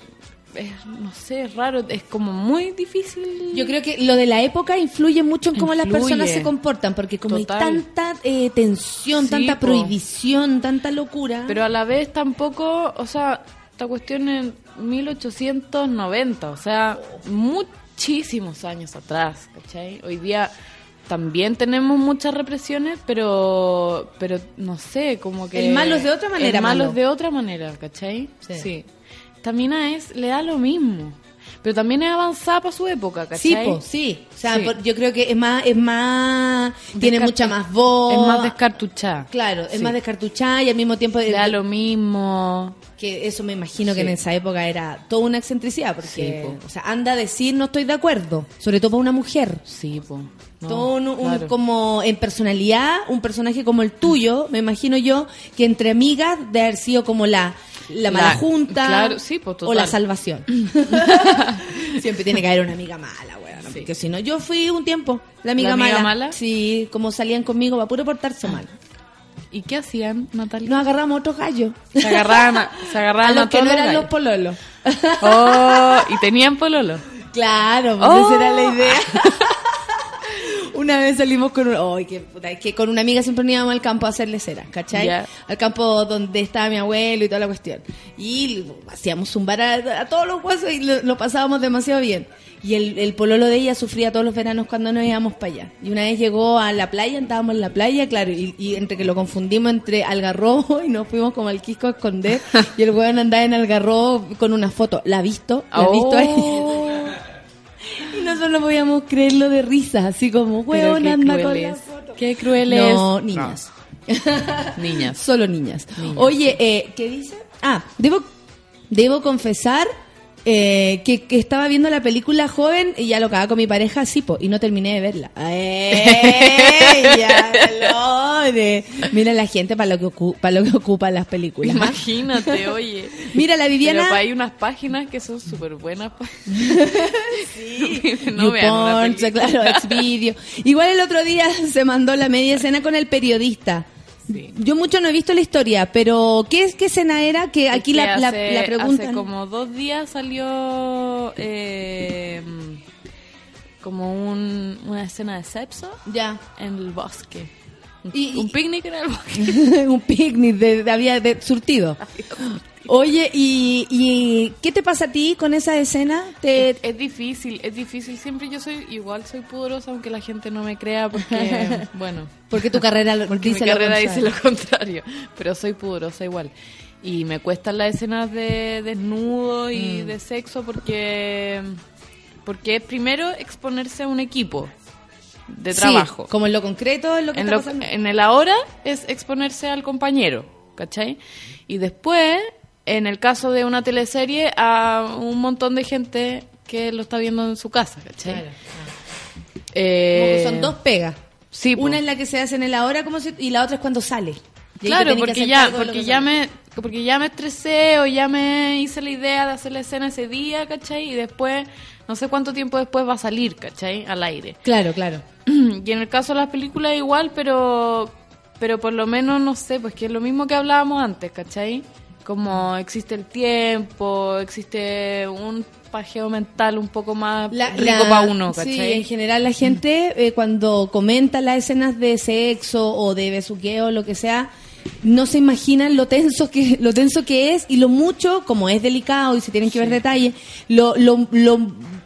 es, no sé, es raro, es como muy difícil. Yo creo que lo de la época influye mucho en cómo las personas se comportan, porque como Total. hay tanta eh, tensión, Sí, tanta po. prohibición, tanta locura. Pero a la vez tampoco, o sea, esta cuestión en 1890, o sea, muchísimos años atrás, ¿cachai? Hoy día también tenemos muchas represiones, pero, pero no sé, como que... El malo es de otra manera El malo malo. es de otra manera, ¿cachai? Sí. Mina es, le da lo mismo, pero también es avanzada para su época, Sí, ¿cachai? po, sí. O sea, Sí. por- yo creo que es más, es más, tiene mucha más voz. Es más descartuchada. Claro, es Sí. más descartuchada y al mismo tiempo Le da lo mismo. que eso me imagino que Sí. en esa época era toda una excentricidad porque Sí, po. o sea, anda a decir no estoy de acuerdo, sobre todo para una mujer. Sí, po. No, todo un, un- claro. como en personalidad, un personaje como el tuyo, me imagino yo que entre amigas de haber sido como la la mala La- junta claro, sí, pues, o la salvación. *laughs* Siempre tiene que haber una amiga mala, weón, ¿no? porque si no yo fui un tiempo la amiga, ¿La amiga mala. mala? Sí, como salían conmigo para puro portarse mal. ¿Y qué hacían, Natalia? Nos agarramos otros gallos. Se agarraban a, se agarraban a a los que no eran gallos. los pololos. Oh, y tenían pololo. *laughs* Claro, pues Oh. esa era la idea. *laughs* Una vez salimos con un, ay, qué puta, es que con una amiga siempre nos íbamos al campo a hacerle cera, ¿cachai? Al campo donde estaba mi abuelo y toda la cuestión. Y hacíamos zumbar a, a todos los huesos y lo, lo pasábamos demasiado bien. Y el, el pololo de ella sufría todos los veranos cuando nos íbamos para allá. Y una vez llegó a la playa, estábamos en la playa, claro, y, y entre que lo confundimos entre algarrobo *laughs* y nos fuimos como al Quisco a esconder. y el weón andaba en algarrobo con una foto. ¿La ha visto? ¿La ha visto ahí? Nosotros no podíamos creerlo de risa, así como, qué anda con la foto. Qué cruel es. No, niñas. Niñas. Solo niñas. Niñas. Oye, eh, ¿qué dice? Ah, debo, debo confesar eh, que, que estaba viendo la película joven y ya lo cagaba con mi pareja, sí, po, y no terminé de verla. *laughs* *laughs* Mira la gente para lo que para lo que ocupan las películas. Imagínate, *laughs* oye. Mira la Viviana. Pero hay unas páginas que son súper buenas. pa- Sí, no vean película. claro, Xvideo. Igual el otro día se mandó la media escena con el periodista. Sí. Yo mucho no he visto la historia, pero ¿qué, es- qué escena era? Que aquí Es la, que la, hace- la preguntan. Hace como dos días salió eh, como un- una escena de sexo Ya. en el bosque. Un, Y- un picnic en el bosque. un picnic de, de- había de surtido. Oye, ¿y, ¿y qué te pasa a ti con esa escena? Te, Es, es difícil, es difícil. Siempre yo soy, igual soy pudorosa, aunque la gente no me crea, porque, *laughs* bueno, porque tu carrera lo- *laughs* porque dice mi lo carrera contrario. dice lo contrario. Pero soy pudorosa igual. Y me cuestan las escenas de desnudo y Mm. de sexo porque, porque es primero exponerse a un equipo de Sí, trabajo. como en lo concreto, en lo que en, está lo- pasando. en el ahora es exponerse al compañero, ¿cachai? Y después, en el caso de una teleserie, a un montón de gente que lo está viendo en su casa, ¿cachai? Claro. Eh, Como que son dos pegas. Sí. Una es la que se hace en el ahora como si- y la otra es cuando sale. Claro, porque ya, porque que ya me, porque ya me estresé o ya me hice la idea de hacer la escena ese día, ¿cachai? Y después, no sé cuánto tiempo después va a salir, ¿cachai? Al aire. Claro, claro. *clears throat* y en el caso de las películas igual, pero pero por lo menos no sé, pues que es lo mismo que hablábamos antes, ¿cachai? Como existe el tiempo, existe un pajeo mental un poco más La- rico para uno, Sí, ¿cachai? en general la gente eh, cuando comenta las escenas de sexo o de besuqueo o lo que sea, no se imaginan lo tenso que *laughs* lo tenso que es y lo mucho, como es delicado y se tienen que ver detalles, lo, lo, lo,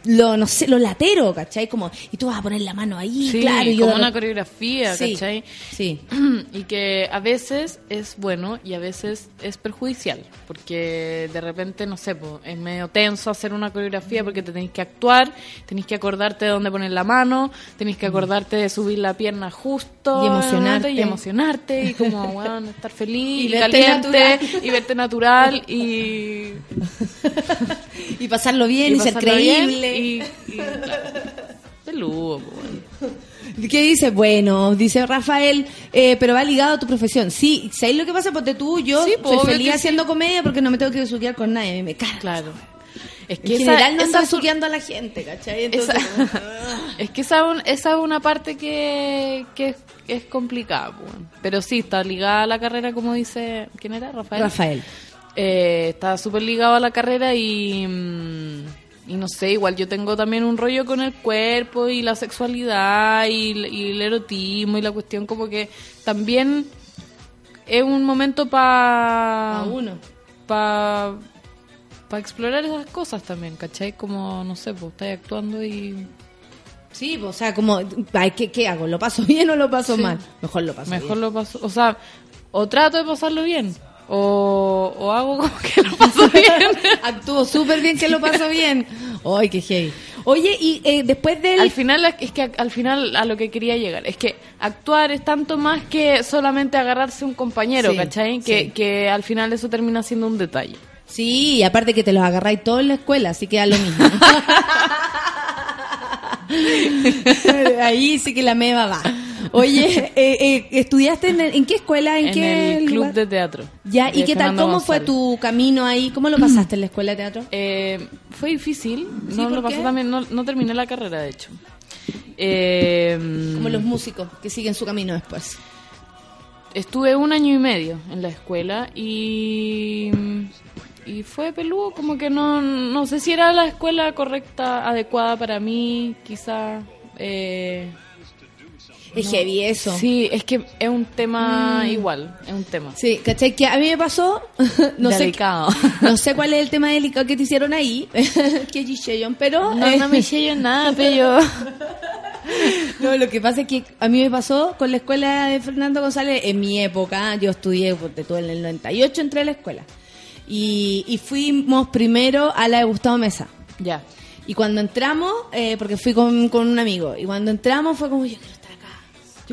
lo, no sé, lo latero, ¿cachai? Como, y tú vas a poner la mano ahí, Sí, claro. Y yo como una coreografía, Sí, ¿cachai? Sí. *clears throat* y que a veces es bueno y a veces es perjudicial, porque de repente, no sé, po, es medio tenso hacer una coreografía porque te tenéis que actuar, tenéis que acordarte de dónde poner la mano, tenéis que acordarte de subir la pierna justo Y emocionarte. y emocionarte y como, *laughs* bueno, estar feliz Y y, caliente natural. y verte natural y, *laughs* *laughs* Y pasarlo bien y, ser pasarlo bien creíble. Y, y, claro, *laughs* peludo, bueno. ¿Qué dice? Bueno, dice Rafael, eh, pero va ligado a tu profesión. Sí, ¿sabes lo que pasa? Porque tú, yo Sí, pues, soy feliz que haciendo comedia porque no me tengo que besuquear con nadie, a mí me carga. Claro. Es En esa- general no esa suqueando a la gente, ¿cachai? Entonces, Esa- *laughs* como- Es que esa, un- esa es una parte que, que es, es complicada, pues. pero sí, está ligada a la carrera, como dice, ¿quién era? Rafael. Rafael. Eh, está súper ligado a la carrera y, mm, y no sé, igual yo tengo también un rollo con el cuerpo y la sexualidad y, el erotismo y la cuestión como que también es un momento para A uno. para explorar esas cosas también, ¿cachai? Como, no sé, pues estáis actuando y Sí, pues, o sea, como, ay, ¿qué, qué hago? ¿Lo paso *laughs* bien o lo paso Sí. mal? Mejor lo paso mejor bien. lo paso, o sea, o trato de pasarlo bien o, o hago como que lo paso bien. *laughs* Actúo súper bien que lo paso bien. Ay, qué heavy. Oye, y eh, después del... Al final es que al final a lo que quería llegar es que actuar es tanto más que solamente agarrarse un compañero, Sí, ¿cachai? Que, sí. que al final eso termina siendo un detalle. Sí, y aparte que te los agarráis todos en la escuela, así que da lo mismo. *laughs* *laughs* Ahí sí que la meva va. Oye, eh, eh, ¿estudiaste en, el- en qué escuela? ¿En, En, qué el club de teatro. Ya, ¿y qué tal? ¿Cómo fue tu camino ahí? ¿Cómo lo pasaste en la escuela de teatro? Eh, fue difícil, Sí, no ¿por lo pasé también, no, no terminé la carrera de hecho. Eh, Como los músicos que siguen su camino después. Estuve un año y medio en la escuela y, y fue peludo, como que no, no sé si era la escuela correcta, adecuada para mí, quizá. Eh, Es no. heavy eso. Sí, es que es un tema Mm. igual, es un tema. Sí, ¿cachai? Que a mí me pasó, *laughs* no sé, Delicado. no sé cuál es el tema delicado que te hicieron ahí, *laughs* que Gisheyon, pero... No, eh, no me hice yo *laughs* nada, pero No, lo que pasa es que a mí me pasó con la escuela de Fernando González en mi época. Yo estudié, porque todo en el 98 entré a la escuela. Y, y fuimos primero a la de Gustavo Mesa. ya. Y cuando entramos, eh, porque fui con, con un amigo, y cuando entramos fue como, yo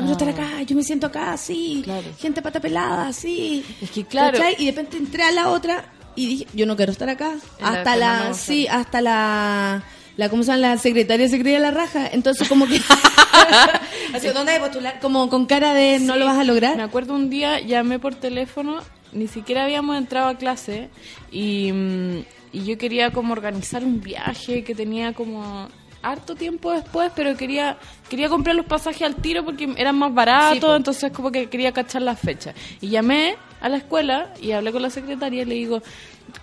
quiero estar estar acá, yo me siento acá, sí. Ah. Claro. Gente pata pelada, sí. Es que claro. ¿Cachai? Y de repente entré a la otra y dije, yo no quiero estar acá. En de hasta la, sí, hasta la, la, ¿cómo se llama? La secretaria se creía la raja. Entonces como que, *laughs* *laughs* así, ¿dónde hay que postular? Como con cara de, no Sí. lo vas a lograr. Me acuerdo un día, llamé por teléfono, ni siquiera habíamos entrado a clase y, mm, y yo quería como organizar un viaje que tenía como harto tiempo después, pero quería quería comprar los pasajes al tiro porque eran más baratos, Sí, entonces como que quería cachar las fechas. Y llamé a la escuela y hablé con la secretaria y le digo,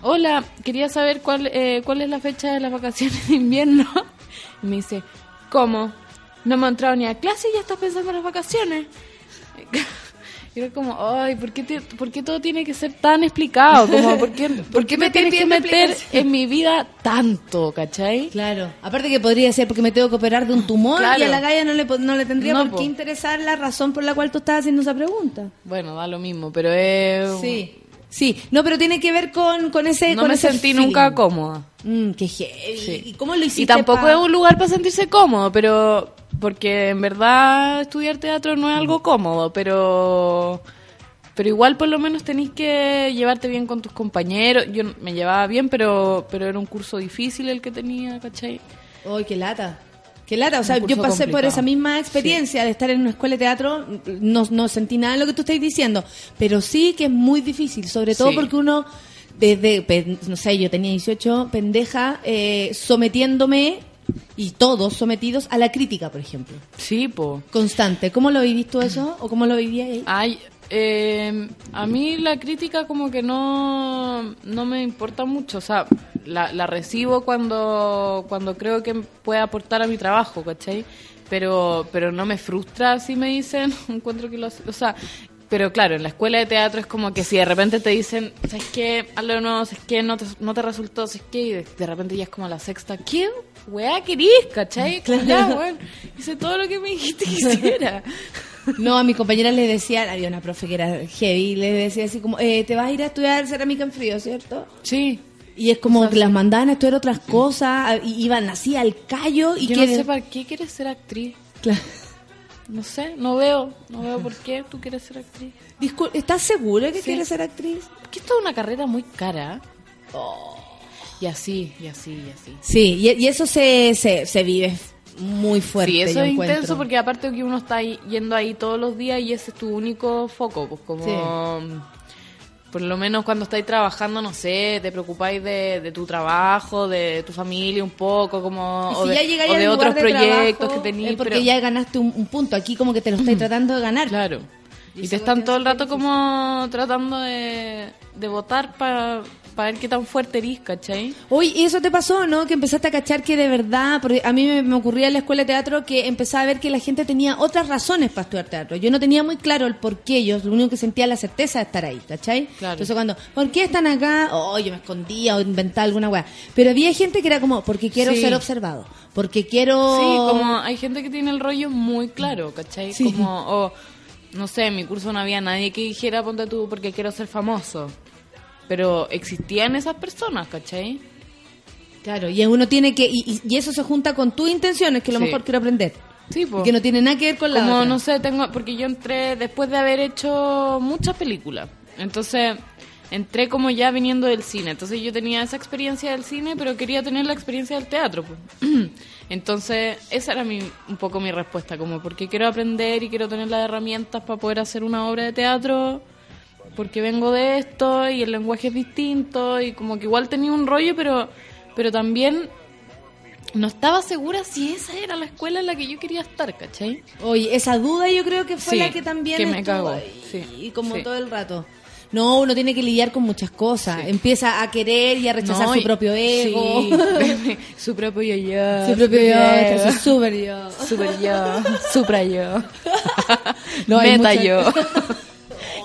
hola, quería saber cuál, eh, cuál es la fecha de las vacaciones de invierno. *laughs* Y me dice, ¿cómo? No hemos entrado ni a clase y ya estás pensando en las vacaciones. *laughs* Era como, ay, ¿por qué, te- por qué todo tiene que ser tan explicado? Como, ¿por qué, *laughs* ¿por qué me tienes que meter en mi vida tanto, cachai? Claro. Aparte que podría ser porque me tengo que operar de un tumor Claro. y a la galla no le, no le tendría No, por po. qué interesar la razón por la cual tú estás haciendo esa pregunta. Bueno, da lo mismo, pero es... Sí. Sí, no, pero tiene que ver con, con ese No con me ese sentí feeling. nunca cómoda. Mm, qué heavy. Sí. ¿Y cómo lo hiciste? Y tampoco pa- es un lugar para sentirse cómodo, pero... Porque en verdad estudiar teatro no es algo cómodo, pero... Pero igual por lo menos tenéis que llevarte bien con tus compañeros. Yo me llevaba bien, pero, pero era un curso difícil el que tenía, ¿cachai? Ay, qué lata. Qué lata. O sea, yo pasé por esa misma experiencia de estar en una escuela de teatro. No, no sentí nada de lo que tú estás diciendo. Pero sí que es muy difícil. Sobre todo Sí. porque uno, desde, no sé, yo tenía 18, pendeja, eh, sometiéndome, y todos sometidos a la crítica, por ejemplo. Sí, po. Constante. ¿Cómo lo vivís tú eso? ¿O cómo lo vivías ahí? Ay, eh, a mí la crítica como que no, no me importa mucho, o sea, la, la recibo cuando, cuando creo que puede aportar a mi trabajo, ¿cachai? Pero, pero no me frustra si me dicen, *laughs* encuentro que lo hace- o sea, pero claro, en la escuela de teatro es como que si de repente te dicen, ¿sabes qué? Hazlo de nuevo, ¿sabes qué? No te, no te resultó, ¿sabes qué? Y de, de repente ya es como la sexta, ¿qué? Weá, querís, ¿cachai? *laughs* Claro. Ya, weón, hice todo lo que me dijiste que hiciera. *laughs* No, a mi compañera le decían, había una profe que era heavy, le decía así como, eh, te vas a ir a estudiar cerámica en frío, ¿cierto? Sí. Y es como que las mandaban a estudiar otras cosas, y iban así al callo y Yo que no sé para qué quieres ser actriz. Claro. No sé, no veo, no veo por qué tú quieres ser actriz. Discul- ¿Estás segura que Sí. quieres ser actriz? Porque esto es una carrera muy cara. Y así, y así, y así. Sí, y, y eso se, se, se vive muy fuerte. sí, eso es encuentro. intenso porque aparte que uno está yendo ahí todos los días y ese es tu único foco, pues como... Por lo menos cuando estáis trabajando, no sé, te preocupáis de, de tu trabajo, de tu familia un poco, como, o si de, ya llegáis o de otros de proyectos trabajo, que tenéis. es porque pero- ya ganaste un, un punto. Aquí como que te lo estáis tratando de ganar. Claro. Y Y te están todo el rato como tratando de, de votar para ver qué tan fuerte eres, ¿cachai? Oye, ¿y eso te pasó, no? Que empezaste a cachar que de verdad, porque a mí me, me ocurría en la escuela de teatro que empezaba a ver que la gente tenía otras razones para estudiar teatro. Yo no tenía muy claro el por qué, yo lo único que sentía era la certeza de estar ahí, ¿cachai? Claro. Entonces cuando, ¿por qué están acá? Oh, yo me escondía o inventaba alguna weá. Pero había gente que era como, porque quiero Sí. ser observado, porque quiero... Sí, como hay gente que tiene el rollo muy claro, ¿cachai? Sí. Como, o, no sé, en mi curso no había nadie que dijera, ponte tú, porque quiero ser famoso. Pero existían esas personas, ¿cachai? Claro, y uno tiene que... Y, y- eso se junta con tus intenciones, que a lo Sí. mejor quiero aprender. Sí, pues. Que no tiene nada que ver con la Como, otra. no sé, tengo, porque yo entré después de haber hecho muchas películas. Entonces, entré como ya viniendo del cine. Entonces yo tenía esa experiencia del cine, pero quería tener la experiencia del teatro. pues. *clears throat* Entonces, esa era mi, un poco mi respuesta, como porque quiero aprender y quiero tener las herramientas para poder hacer una obra de teatro, porque vengo de esto y el lenguaje es distinto y como que igual tenía un rollo, pero, pero también no estaba segura si esa era la escuela en la que yo quería estar, ¿cachai? Oye, esa duda yo creo que fue Sí, la que también que me estuvo cagó, sí, y como sí. todo el rato. No, uno tiene que lidiar con muchas cosas. Empieza a querer y a rechazar No, su propio ego. *laughs* *laughs* su propio yo. su propio yo, su super yo. Super yo. Supra yo. *laughs* No, Meta muchas- yo.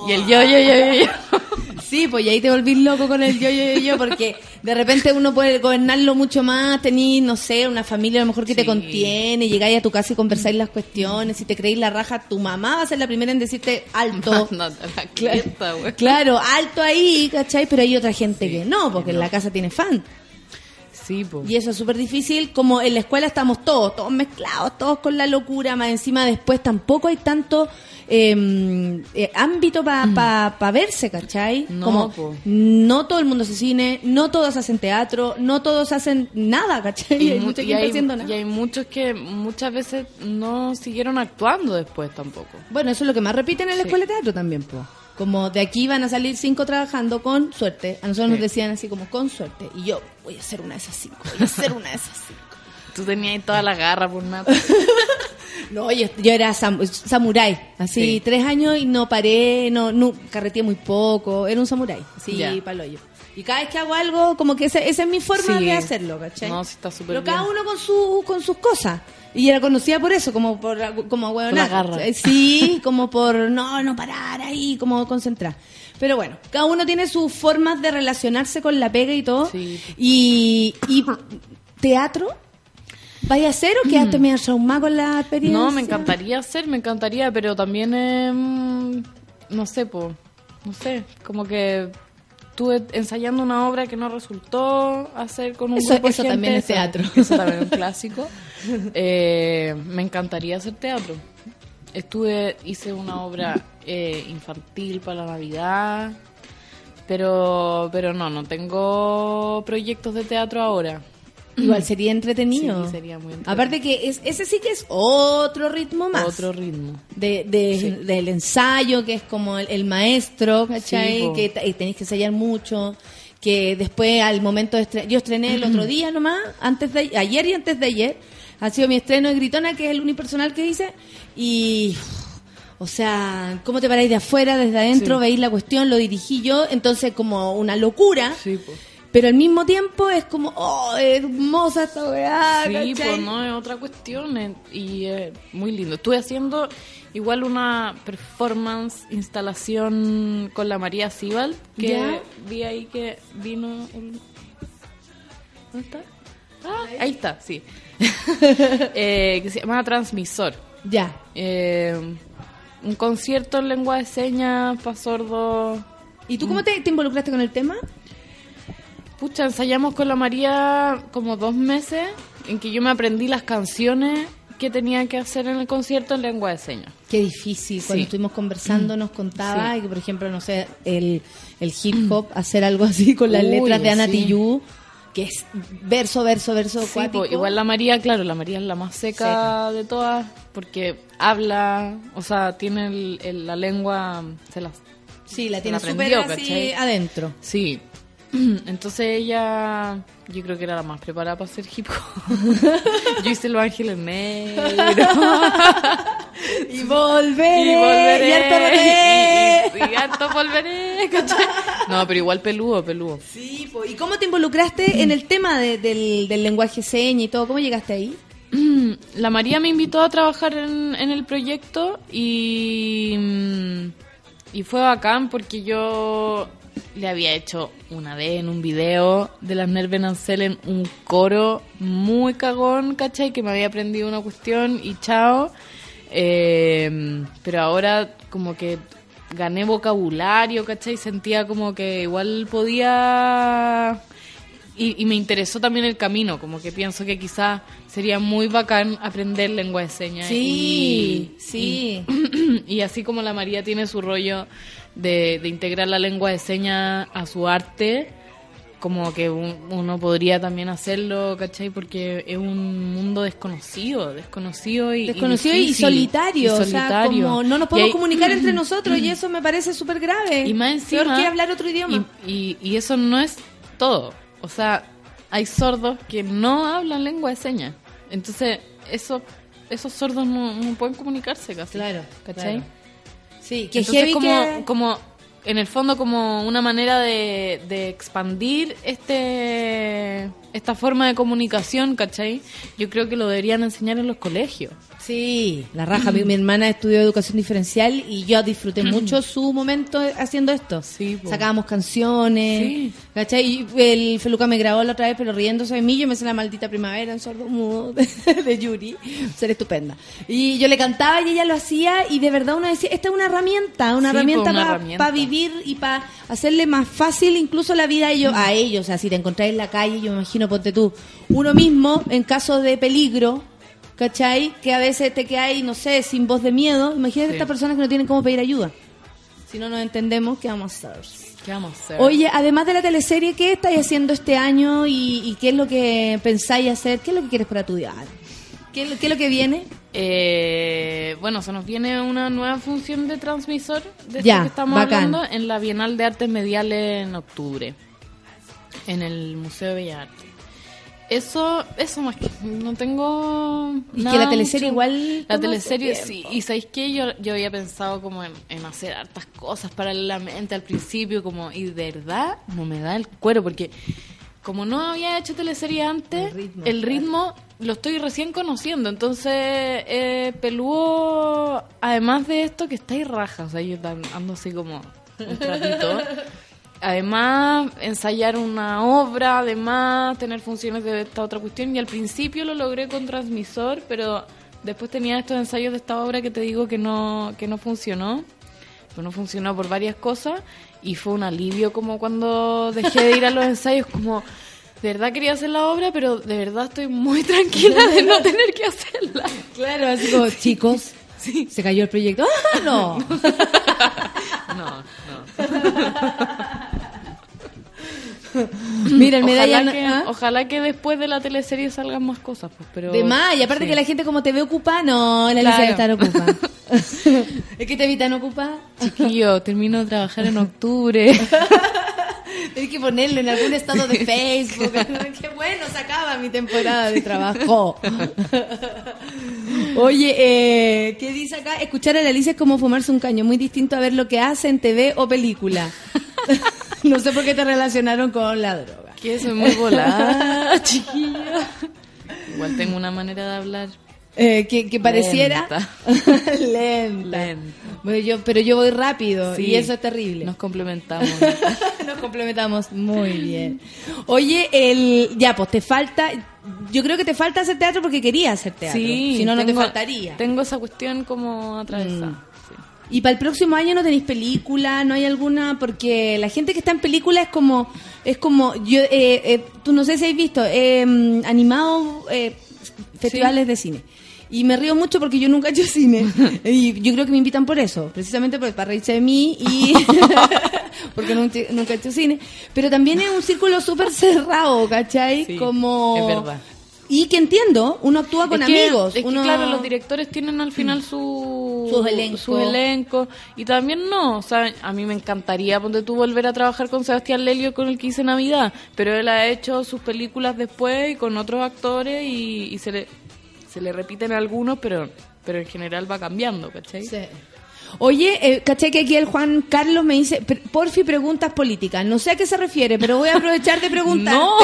Y el yo, yo, yo, yo, yo. Sí, pues y ahí te volvís loco con el yo, yo, yo, yo, porque de repente uno puede gobernarlo mucho más, tenís, no sé, una familia a lo mejor que te contiene, llegáis a tu casa y conversáis las cuestiones, si te creéis la raja, tu mamá va a ser la primera en decirte alto. *laughs* A la güey. Claro, alto ahí, ¿cachai? Pero hay otra gente que no, porque en la casa tiene fan. Sí, pues. Y eso es súper difícil, como en la escuela estamos todos, todos mezclados, todos con la locura, más encima después tampoco hay tanto eh, eh, ámbito para verse, ¿cachai? No, como po. no todo el mundo hace cine, no todos hacen teatro, no todos hacen nada, ¿cachai? Y, hay mu- mucha y gente hay, haciendo nada. y hay muchos que muchas veces no siguieron actuando después tampoco. Bueno, eso es lo que más repiten en la Sí. escuela de teatro también, po. Como de aquí van a salir cinco trabajando con suerte. A nosotros nos decían así como con suerte. Y yo voy a ser una de esas cinco, voy a ser una de esas cinco. Tú tenías ahí toda la garra por nada. *laughs* No, yo, yo era sam- samurái, así Sí. tres años y no paré, no, no carreteé muy poco, era un samurái, así paloyo. Y cada vez que hago algo, como que esa, esa es mi forma Sí. de hacerlo, ¿cachai? No, sí está súper Pero bien. cada uno con su, con sus cosas. Y era conocida por eso, como por como huevona. Eh, Sí, como por no, no parar ahí, como concentrar. Pero bueno, cada uno tiene sus formas de relacionarse con la pega y todo. Sí. Y, y teatro, ¿vaya a hacer o quedaste medio traumada con la experiencia? Mm. No, me encantaría hacer, me encantaría, pero también, eh, mm, no sé, po, no sé, como que estuve ensayando una obra que no resultó hacer con un Eso- grupo de eso gente, también es eso- teatro. Eso también es un *laughs* clásico. Eh, me encantaría hacer teatro. Estuve, hice una obra eh, infantil para la Navidad, pero, pero no, no tengo proyectos de teatro ahora. Igual sería entretenido. Sí, sería muy entretenido. Aparte que es, ese sí que es otro ritmo más. Otro ritmo. de, de- Sí. del ensayo, que es como el, el maestro, ¿cachai? Sí, que y tenéis que ensayar mucho. Que después, al momento de estre- Yo estrené el otro *clears throat* día nomás, antes de ayer y antes de ayer. Ha sido mi estreno de Gritona, que es el unipersonal que hice. Y. O sea, ¿cómo te paráis de afuera, desde adentro? Sí. Veis la cuestión, lo dirigí yo. Entonces, como una locura. Sí, pues. Pero al mismo tiempo es como, oh, hermosa esta weá. Sí, pues no es otra cuestión eh, y es muy lindo. Estuve haciendo igual una performance, instalación con la María Sibal, que ¿Ya? vi ahí que vino... un- ¿Dónde está? Ah, ahí está, sí. *laughs* Eh, que se llama Transmisor. Ya. Eh, un concierto en lengua de señas para sordos. ¿Y tú cómo te, te involucraste con el tema? Pucha, ensayamos con la María como dos meses en que yo me aprendí las canciones que tenía que hacer en el concierto en lengua de señas. Qué difícil. Cuando Sí. estuvimos conversando nos contaba Sí. que, por ejemplo, no sé, el, el hip hop, hacer algo así con las Uy, letras de Ana sí. Tijoux, que es verso, verso, verso, Sí, igual la María, claro, la María es la más seca de todas porque habla, o sea, tiene el- el- la lengua, se las Sí, la se tiene súper así adentro. Sí. *clears throat* Entonces ella, yo creo que era la más preparada para hacer hip hop. *laughs* yo hice Los Ángeles Negros. *laughs* Y volveré. y volveré. Y harto volveré. Y, y- y harto volveré, ¿cachai? *laughs* No, pero igual peludo, peludo. Sí, ¿y cómo te involucraste en el tema de- del, del lenguaje seña y todo? ¿Cómo llegaste ahí? *clears throat* La María me invitó a trabajar en, en el proyecto y, mm, y fue bacán porque yo le había hecho una vez en un video de las Nerven Anselen un coro muy cagón, ¿cachai? Que me había aprendido una cuestión y chao. Eh, pero ahora como que gané vocabulario, ¿cachai? Sentía como que igual podía... Y, y me interesó también el camino, como que pienso que quizás sería muy bacán aprender lengua de señas. Sí, y- sí. Y, *clears throat* y así como la María tiene su rollo de, de integrar la lengua de señas a su arte, como que un- uno podría también hacerlo, ¿cachai? Porque es un mundo desconocido, desconocido y Desconocido y, difícil, solitario. y O sea, solitario. como no nos podemos hay- comunicar entre *clears throat* nosotros y eso me parece súper grave. Y más encima... Peor que hablar otro idioma. Y, y- y eso no es todo. O sea, hay sordos que no hablan lengua de señas. Entonces, eso, esos sordos no, no pueden comunicarse casi. Claro, ¿Cachai? claro. Sí, que Entonces, como, que- como, en el fondo, como una manera de, expandir este esta forma de comunicación, ¿cachai? Yo creo que lo deberían enseñar en los colegios. Sí, la raja. Mi, mi hermana estudió educación diferencial y yo disfruté mucho su momento haciendo esto. Sí, po. Sacábamos canciones, Sí. ¿cachai? Y el Feluca me grabó la otra vez, pero riéndose de mí, yo me hice la maldita primavera en sordo mudo *laughs* de, de Yuri. Ser estupenda. Y yo le cantaba y ella lo hacía y de verdad uno decía, esta es una herramienta, una Sí, herramienta para vivir y para hacerle más fácil incluso la vida a ellos. A ellos, o sea, si te encontráis en la calle, yo me imagino, ponte tú, uno mismo en caso de peligro, ¿cachai? Que a veces te quedáis, no sé, sin voz de miedo. Imagínate Sí. estas personas que no tienen cómo pedir ayuda. Si no nos entendemos, ¿qué vamos a hacer? ¿Qué vamos a hacer? Oye, además de la teleserie, ¿qué estáis haciendo este año y, y qué es lo que pensáis hacer? ¿Qué es lo que quieres para tu día? ¿Qué, es lo- qué es lo que viene? Eh, bueno, se nos viene una nueva función de transmisor de Ya, que estamos bacán. hablando en la Bienal de Artes Mediales en octubre, en el Museo de Bellas Artes. Eso, eso más que no tengo. Y que la teleserie mucho- igual La teleserie sí. Y sabéis que yo, yo había pensado como en, en hacer hartas cosas paralelamente al principio, como y de verdad no me da el cuero porque como no había hecho teleserie antes, el ritmo, lo estoy recién conociendo. Entonces, eh, peludo, además de esto, que está ahí raja. O sea, yo ando así como un trapito. *laughs* Además, ensayar una obra, además, tener funciones de esta otra cuestión. Y al principio lo logré con transmisor, pero después tenía estos ensayos de esta obra que te digo que no, que no funcionó. Pues no funcionó por varias cosas. Y fue un alivio como cuando dejé de ir a los ensayos, como de verdad quería hacer la obra, pero de verdad estoy muy tranquila de no tener que hacerla. Claro, así como, chicos, se cayó el proyecto. ¡Ah, no! *laughs* No, no. *laughs* Mira, el medalla... ojalá, que, ¿ah? ojalá que después de la teleserie salgan más cosas, pues, pero... De más, y aparte sí. que la gente como te ve ocupada, no, la Claro. Alicia está ocupada. *laughs* es que te vi tan ocupada. Chiquillo, termino de trabajar en octubre. *laughs* Tienes que ponerlo en algún estado de Facebook. Qué bueno, se acaba mi temporada de trabajo. Oye, eh, ¿qué dice acá? Escuchar a la Alicia es como fumarse un caño, muy distinto a ver lo que hace en TV o película. *laughs* no sé por qué te relacionaron con la droga. que soy muy volada, *laughs* chiquillo. Igual tengo una manera de hablar. Eh, que, que pareciera Lenta. *laughs* lenta. Lenta. Bueno, yo, pero yo voy rápido Sí. y eso es terrible. Nos complementamos. Nos complementamos muy bien. Oye, el ya, pues te falta. Yo creo que te falta hacer teatro porque querías hacer teatro. Sí, si no, no te faltaría. Tengo esa cuestión como atravesada. Mm. Y para el próximo año no tenéis película, no hay alguna, porque la gente que está en película es como, es como, yo, eh, eh, tú no sé si habéis visto, eh, animado eh, festivales de cine. Y me río mucho porque yo nunca he hecho cine. *laughs* y yo creo que me invitan por eso, precisamente por- para reírse de mí y *laughs* *laughs* porque nunca, nunca he hecho cine. Pero también es un círculo súper cerrado, ¿cachai? Sí, como... es verdad. Y que entiendo, uno actúa con Es que- amigos. Es que, claro, los directores tienen al final su, *clears throat* Sus elencos. su elenco. Y también no, o sea, a mí me encantaría, ponte tú, volver a trabajar con Sebastián Lelio con el que hice Navidad. Pero él ha hecho sus películas después y con otros actores y, y se, le, se le repiten algunos, pero, pero en general va cambiando, ¿cachai? Sí. Oye, eh, caché que aquí el Juan Carlos me dice, "Pre- porfi, preguntas políticas. No sé a qué se refiere, pero voy a aprovechar de preguntar. *laughs* No.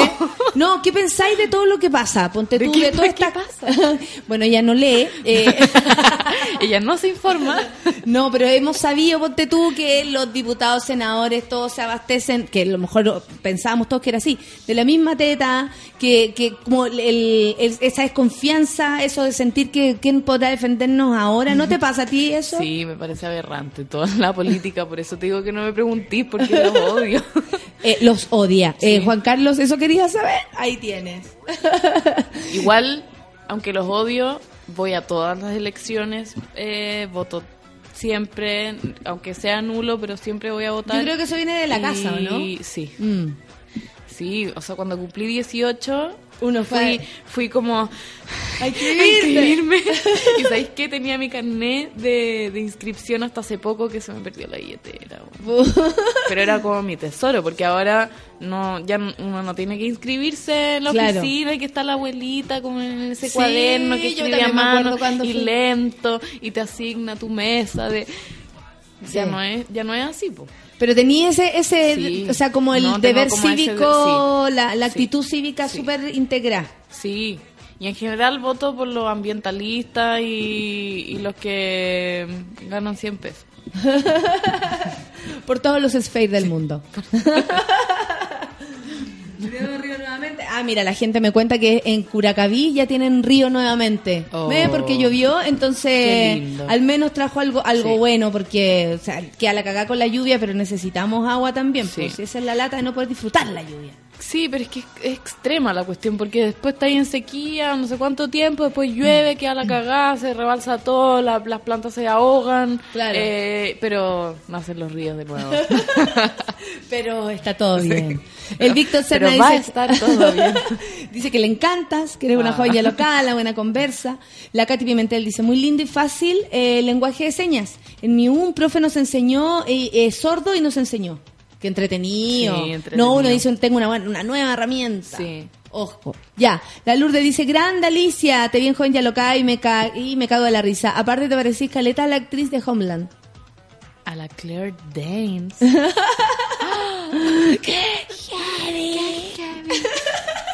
No, ¿qué pensáis de todo lo que pasa? Ponte ¿De tú, de de qué esta... *laughs* bueno, ella no lee. eh, *laughs* Ella no se informa. No, pero hemos sabido, ponte tú, que los diputados, senadores, todos se abastecen, que a lo mejor pensábamos todos que era así, de la misma teta, que, que como el, el- esa desconfianza, eso de sentir que quién podrá defendernos ahora, ¿no te pasa a ti eso? Sí, me parece aberrante toda la política, por eso te digo que no me preguntís porque los *laughs* odio. Eh, los odia. Sí. Eh, Juan Carlos, ¿eso querías saber? Ahí tienes. *laughs* Igual, aunque los odio, voy a todas las elecciones, eh, voto siempre, aunque sea nulo, pero siempre voy a votar. Yo creo que eso viene de la casa, ¿o no? Y- Sí, Mm. sí, o sea, cuando cumplí 18, Uno fui, fui como A *laughs* a inscribirme. *laughs* y ¿sabéis qué? Tenía mi carnet de, de inscripción hasta hace poco que se me perdió la billetera. *laughs* Pero era como mi tesoro, porque ahora no ya uno no tiene que inscribirse en la Claro. oficina, hay que estar la abuelita como en ese Sí, cuaderno que escribe a mano y fui. lento y te asigna tu mesa de ya no es ya no es así, po. Pero tenía ese, ese Sí. o sea, como el No, deber como ese de- cívico, sí. la, la Sí. actitud cívica Sí. súper integrada. Sí, y en general voto por los ambientalistas y, y los que ganan 100 pesos. *laughs* Por todos los spheres del mundo. *laughs* *laughs* Ah, mira, la gente me cuenta que en Curacaví ya tienen río nuevamente. Oh. ¿Ves? Porque llovió, entonces al menos trajo algo algo Sí. bueno, porque o sea, queda la cagada con la lluvia, pero necesitamos agua también. Sí. Pues si esa es la lata de no poder disfrutar la lluvia. Sí, pero es que es, extrema la cuestión, porque después está ahí en sequía, no sé cuánto tiempo, después llueve, queda la cagada, se rebalsa todo, la- las plantas se ahogan, Claro. eh, pero nacen los ríos de nuevo. *laughs* Pero está todo bien. El Víctor Serna Pero va a dice, estar todo bien. *laughs* dice que le encantas, que eres una Ah. joya local, la buena conversa. La Katy Pimentel dice, muy lindo y fácil eh, el lenguaje de señas. En mi un profe nos enseñó, eh, eh, sordo y nos enseñó. Qué entretenido. Sí, entretenido. No, uno dice, tengo una, una nueva herramienta. Sí. Ojo. Ya, la Lourdes dice, grande Alicia, te vi en joven ya loca y me, ca y me cago de la risa. Aparte te parecís caleta a la actriz de Homeland. A la Claire Danes. *laughs*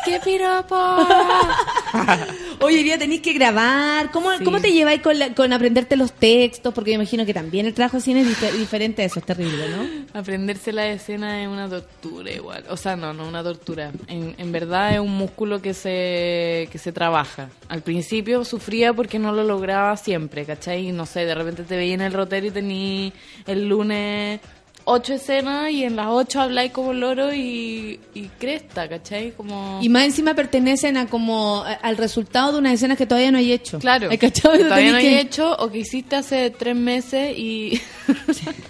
¡Qué piropo! *laughs* *laughs* Oye, día tenéis que grabar. ¿Cómo, Sí. ¿cómo te lleváis con, la- con aprenderte los textos? Porque me imagino que también el trabajo de cine es dif- diferente a eso, es terrible, ¿no? Aprenderse la escena es una tortura igual. O sea, no, no una tortura. En, en verdad es un músculo que se, que se trabaja. Al principio sufría porque no lo lograba siempre, ¿cachai? No sé, de repente te veía en el rotero y tení el lunes ocho escenas y en las ocho habláis como loro y, y cresta, ¿cachai? Como... Y más encima pertenecen a como a- al resultado de unas escenas que todavía no hay hecho. Claro, ¿Hay que todavía no que- hecho o que hiciste hace tres meses y... *laughs*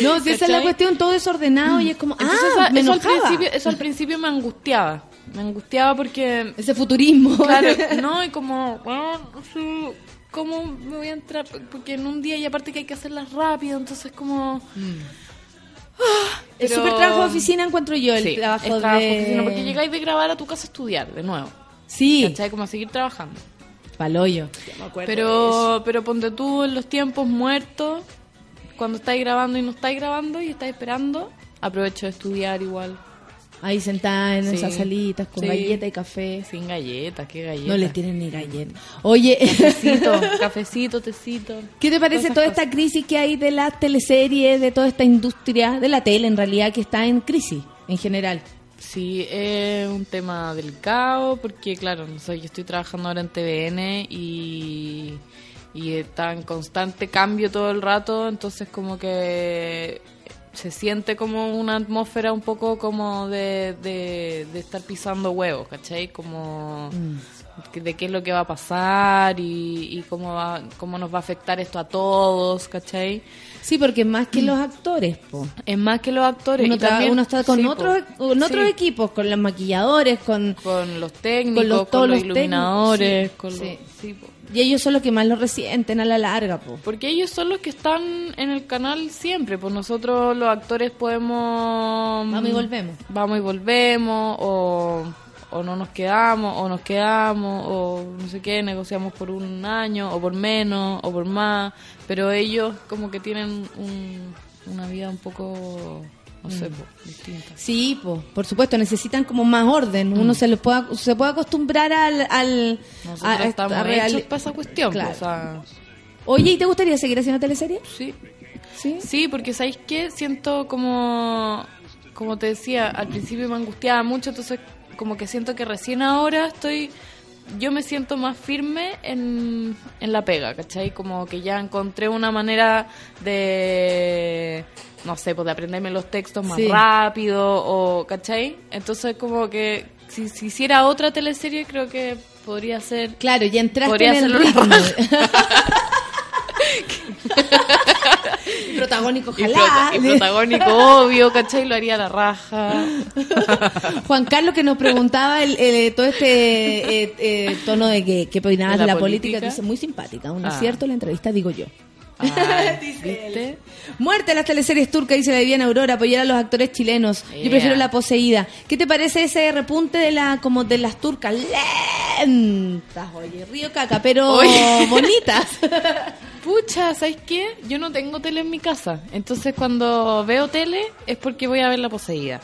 No, si esa es la cuestión, todo desordenado y es como, Entonces, ah, eso, me eso al principio, eso al principio me angustiaba. Me angustiaba porque Ese futurismo. Claro, *laughs* no, y como, bueno, no sé, ¿cómo me voy a entrar? Porque en un día, y aparte que hay que hacerlas rápido, entonces como... El Pero- super trabajo de oficina encuentro yo, el Sí, trabajo, es trabajo de... de oficina, porque llegáis de grabar a tu casa a estudiar de nuevo. Sí, ¿Cachai? Como a seguir trabajando. paloyo. Pero, pero ponte tú en los tiempos muertos, cuando estáis grabando y no estáis grabando y estáis esperando, aprovecho de estudiar igual. Ahí sentada en Sí. esas salitas con Sí. galleta y café. Sin galletas, qué galletas. No les tienen ni galleta. Oye, Cafecito, *laughs* cafecito, tecito. ¿Qué te parece toda esta crisis que hay de las teleseries, de toda esta industria, de la tele en realidad, que está en crisis en general? Sí, es un tema delicado porque, claro, no sé, yo estoy trabajando ahora en TVN y, y está en constante cambio todo el rato, entonces como que se siente como una atmósfera un poco como de, de, de estar pisando huevos, ¿cachai? Como, que- de qué es lo que va a pasar y, y cómo, va, cómo nos va a afectar esto a todos, ¿cachai? Sí, porque más que los actores, po. Es más que los actores. Uno, y también- uno está con sí, otros con otros Sí. equipos, con los maquilladores, con con los técnicos, con con los- iluminadores, técnicos, con sí. los- Sí. sí, po. y ellos son los que más lo resienten a la larga, po. Porque ellos son los que están en el canal siempre, pues nosotros los actores podemos... Vamos y volvemos. Vamos y volvemos, o, o no nos quedamos, o nos quedamos, o no sé qué, negociamos por un año, o por menos, o por más, pero ellos como que tienen un- una vida un poco, no sé, Mm. po, distinta. Sí, po, por supuesto, necesitan como más orden. Uno se les puede, se puede acostumbrar al... al Nosotros a- estamos a reali- hechos para esa cuestión, Claro. o sea, Oye, ¿y te gustaría seguir haciendo teleserie? sí. Sí. Sí, porque ¿sabéis qué? Siento como, como te decía, al principio me angustiaba mucho, entonces como que siento que recién ahora estoy, yo me siento más firme en, en la pega, ¿cachai? Como que ya encontré una manera de, no sé, pues de aprenderme los textos más Sí. rápido, o, ¿cachai? Entonces como que si, si hiciera otra teleserie creo que podría ser... Claro, ya entraste Podría en el ritmo. *laughs* Y *laughs* protagónico, Y, ojalá. prota- y protagónico, obvio, ¿cachai? Lo haría la raja. *laughs* Juan Carlos que nos preguntaba el, el- todo este eh, eh, tono de que, que opinabas ¿De la la política, política? dice muy simpática, un Ah. acierto la entrevista, digo yo. Ay, *laughs* ¿Viste? Muerte a las teleseries turcas, dice la Viviana Aurora, apoyar a los actores chilenos. Yo prefiero la poseída. ¿Qué te parece ese repunte de la como de las turcas lentas? Oye, río caca, pero Oye. bonitas. Pucha, ¿sabes qué? Yo no tengo tele en mi casa. Entonces cuando veo tele es porque voy a ver la poseída.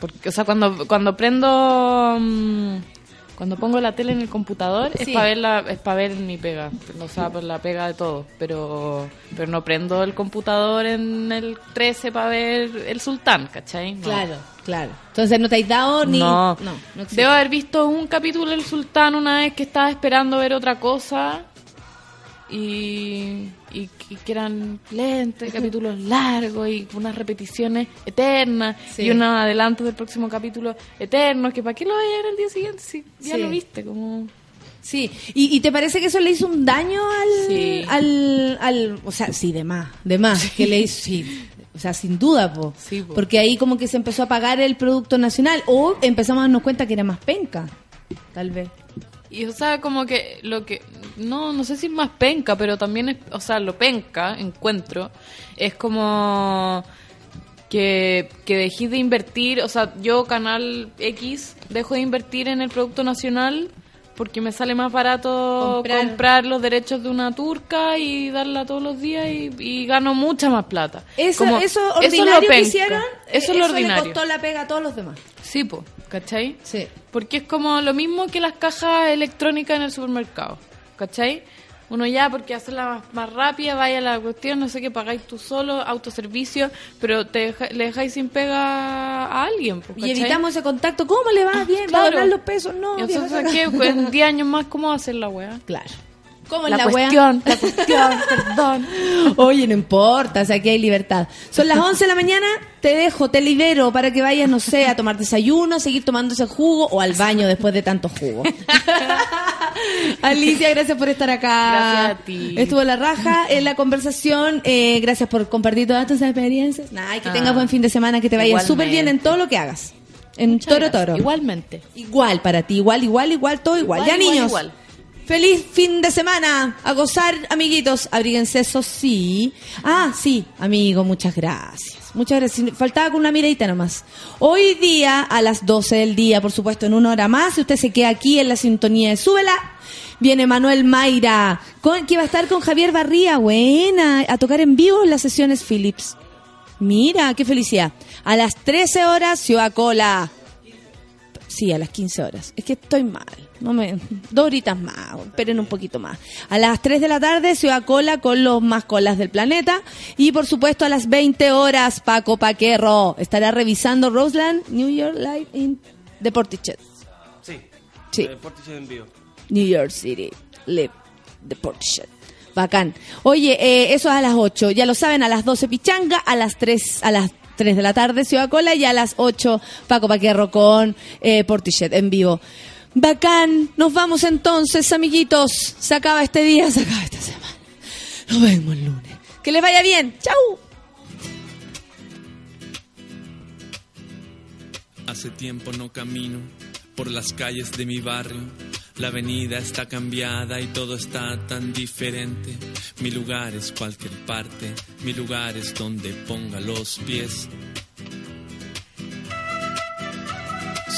Porque, o sea, cuando, cuando prendo... mm, Cuando pongo la tele en el computador es para ver la, es para ver mi pega, o sea, por la pega de todo, pero pero no prendo el computador en el 13 para ver el sultán, ¿cachai? No. Claro, claro. Entonces no te has dado ni No, no, no. Debo haber visto un capítulo del Sultán una vez que estaba esperando ver otra cosa y, y que eran lentes, capítulos largos y unas repeticiones eternas Sí. y unos adelantos del próximo capítulo eternos que para qué lo vaya a ver al día siguiente si ya Sí. lo viste como Sí, ¿Y, y te parece que eso le hizo un daño al, Sí. al, al- o sea, sí, de más, de más, que le hizo, sí, o sea, sin duda, po. porque ahí como que se empezó a pagar el producto nacional, o empezamos a darnos cuenta que era más penca, tal vez. Y o sea, como que lo que no no sé si es más penca, pero también es, o sea, lo penca, encuentro, es como que, que dejé de invertir, o sea, yo Canal X dejo de invertir en el producto nacional porque me sale más barato Comprar. comprar, los derechos de una turca y darla todos los días y, y gano mucha más plata. Eso, Como- eso es lo ordinario que hicieron, Eso es lo ordinario. le costó la pega a todos los demás. Sí, po, ¿cachai? Sí. Porque es como lo mismo que las cajas electrónicas en el supermercado, ¿cachai? Uno ya, porque hacerla más, más rápida, vaya la cuestión, no sé qué, pagáis tú solo, autoservicio, pero te deja- le dejáis sin pega a alguien, Y ¿cachai? evitamos ese contacto, ¿cómo le va? Bien, ¿va a claro. donar los pesos? No, Y Entonces, ¿qué? Pues, en 10 años más, ¿cómo va a ser la weá? Claro. ¿Cómo es La, wea? cuestión, la cuestión, *laughs* perdón. Oye, no importa, o sea, aquí hay libertad. Son las 11 de la mañana, te dejo, te libero para que vayas, no sé, a tomar desayuno, seguir tomando ese jugo o al baño después de tanto jugo. *laughs* Alicia, gracias por estar acá. Gracias a ti. Estuvo la raja en la conversación. eh, gracias por compartir todas tus experiencias. Nah, que Ah. tengas buen fin de semana, que te vaya súper bien en todo lo que hagas. En Muchas Toro gracias. Toro. Igualmente. Igual para ti, igual, igual, igual, todo igual. Igual, ya, igual, niños. igual. Feliz fin de semana. A gozar, amiguitos. Abríguense, eso sí. Ah, sí, amigo, muchas gracias. Muchas gracias. Faltaba con una miradita nomás. Hoy día, a las 12 del día, por supuesto, en una hora más, si usted se queda aquí en la sintonía de Súbela, viene Manuel Mayra, que va a estar con Javier Barría, buena, a tocar en vivo las sesiones Philips. Mira, qué felicidad. A las 13 horas, Ciudad Cola. Sí, a las 15 horas. Es que estoy mal. No me, dos horitas más, esperen un poquito más. A las 3 de la tarde, Ciudad Cola con los más colas del planeta. Y por supuesto, a las 20 horas, Paco Paquerro estará revisando Roseland, New York Live in The Portichet. Sí. Sí. Eh, Portishead en vivo. New York City, Live The Portishead. Bacán. Oye, eh, eso es a las 8. Ya lo saben, a las 12 Pichanga, a las 3, a las 3 de la tarde Ciudad Cola y a las 8 Paco Paquerro con eh, Portichet en vivo. Bacán. Nos vamos entonces, amiguitos. Se acaba este día, se acaba esta semana. Nos vemos el lunes. Que les vaya bien. Chau. Hace tiempo no camino por las calles de mi barrio. La avenida está cambiada y todo está tan diferente. Mi lugar es cualquier parte, mi lugar es donde ponga los pies.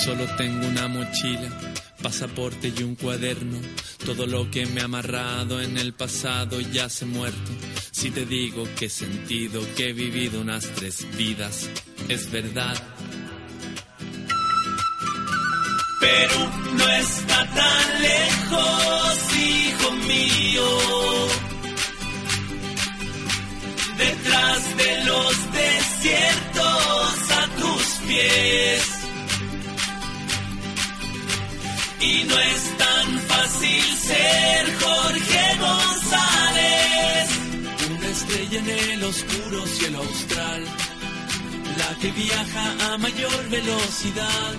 Solo tengo una mochila, pasaporte y un cuaderno. Todo lo que me ha amarrado en el pasado ya se muerto. Si te digo que he sentido que he vivido unas tres vidas, es verdad. Perú no está tan lejos, hijo mío. Detrás de los desiertos a tus pies. Y no es tan fácil ser Jorge González. Una estrella en el oscuro cielo austral. La que viaja a mayor velocidad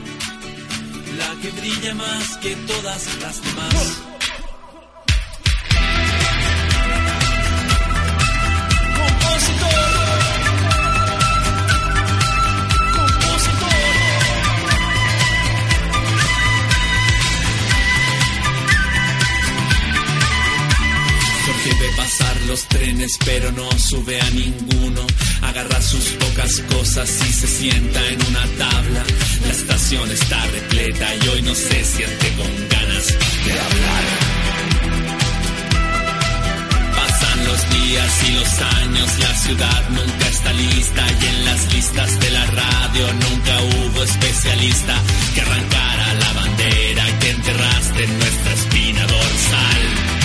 la que brilla más que todas las demás. Los trenes pero no sube a ninguno. Agarra sus pocas cosas y se sienta en una tabla. La estación está repleta y hoy no se siente con ganas de hablar. Pasan los días y los años, la ciudad nunca está lista y en las listas de la radio nunca hubo especialista que arrancara la bandera que enterraste en nuestra espina dorsal.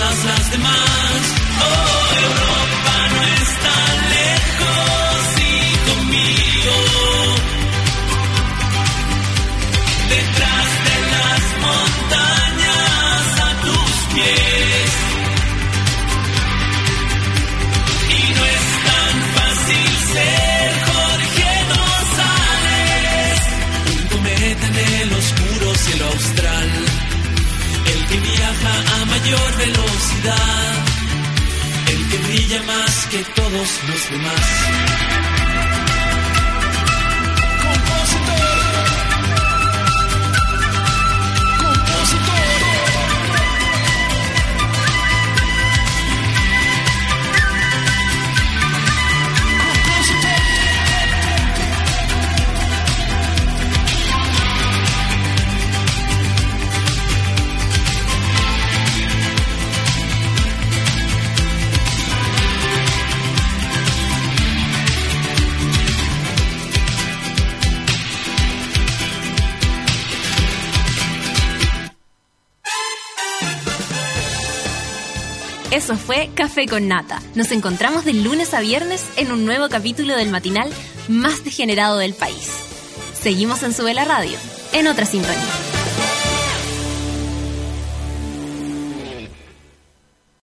todas las demás. Oh, Europa mayor velocidad, el que brilla más que todos los demás. Eso fue Café con Nata. Nos encontramos de lunes a viernes en un nuevo capítulo del matinal más degenerado del país. Seguimos en Sube la Radio, en otra sintonía.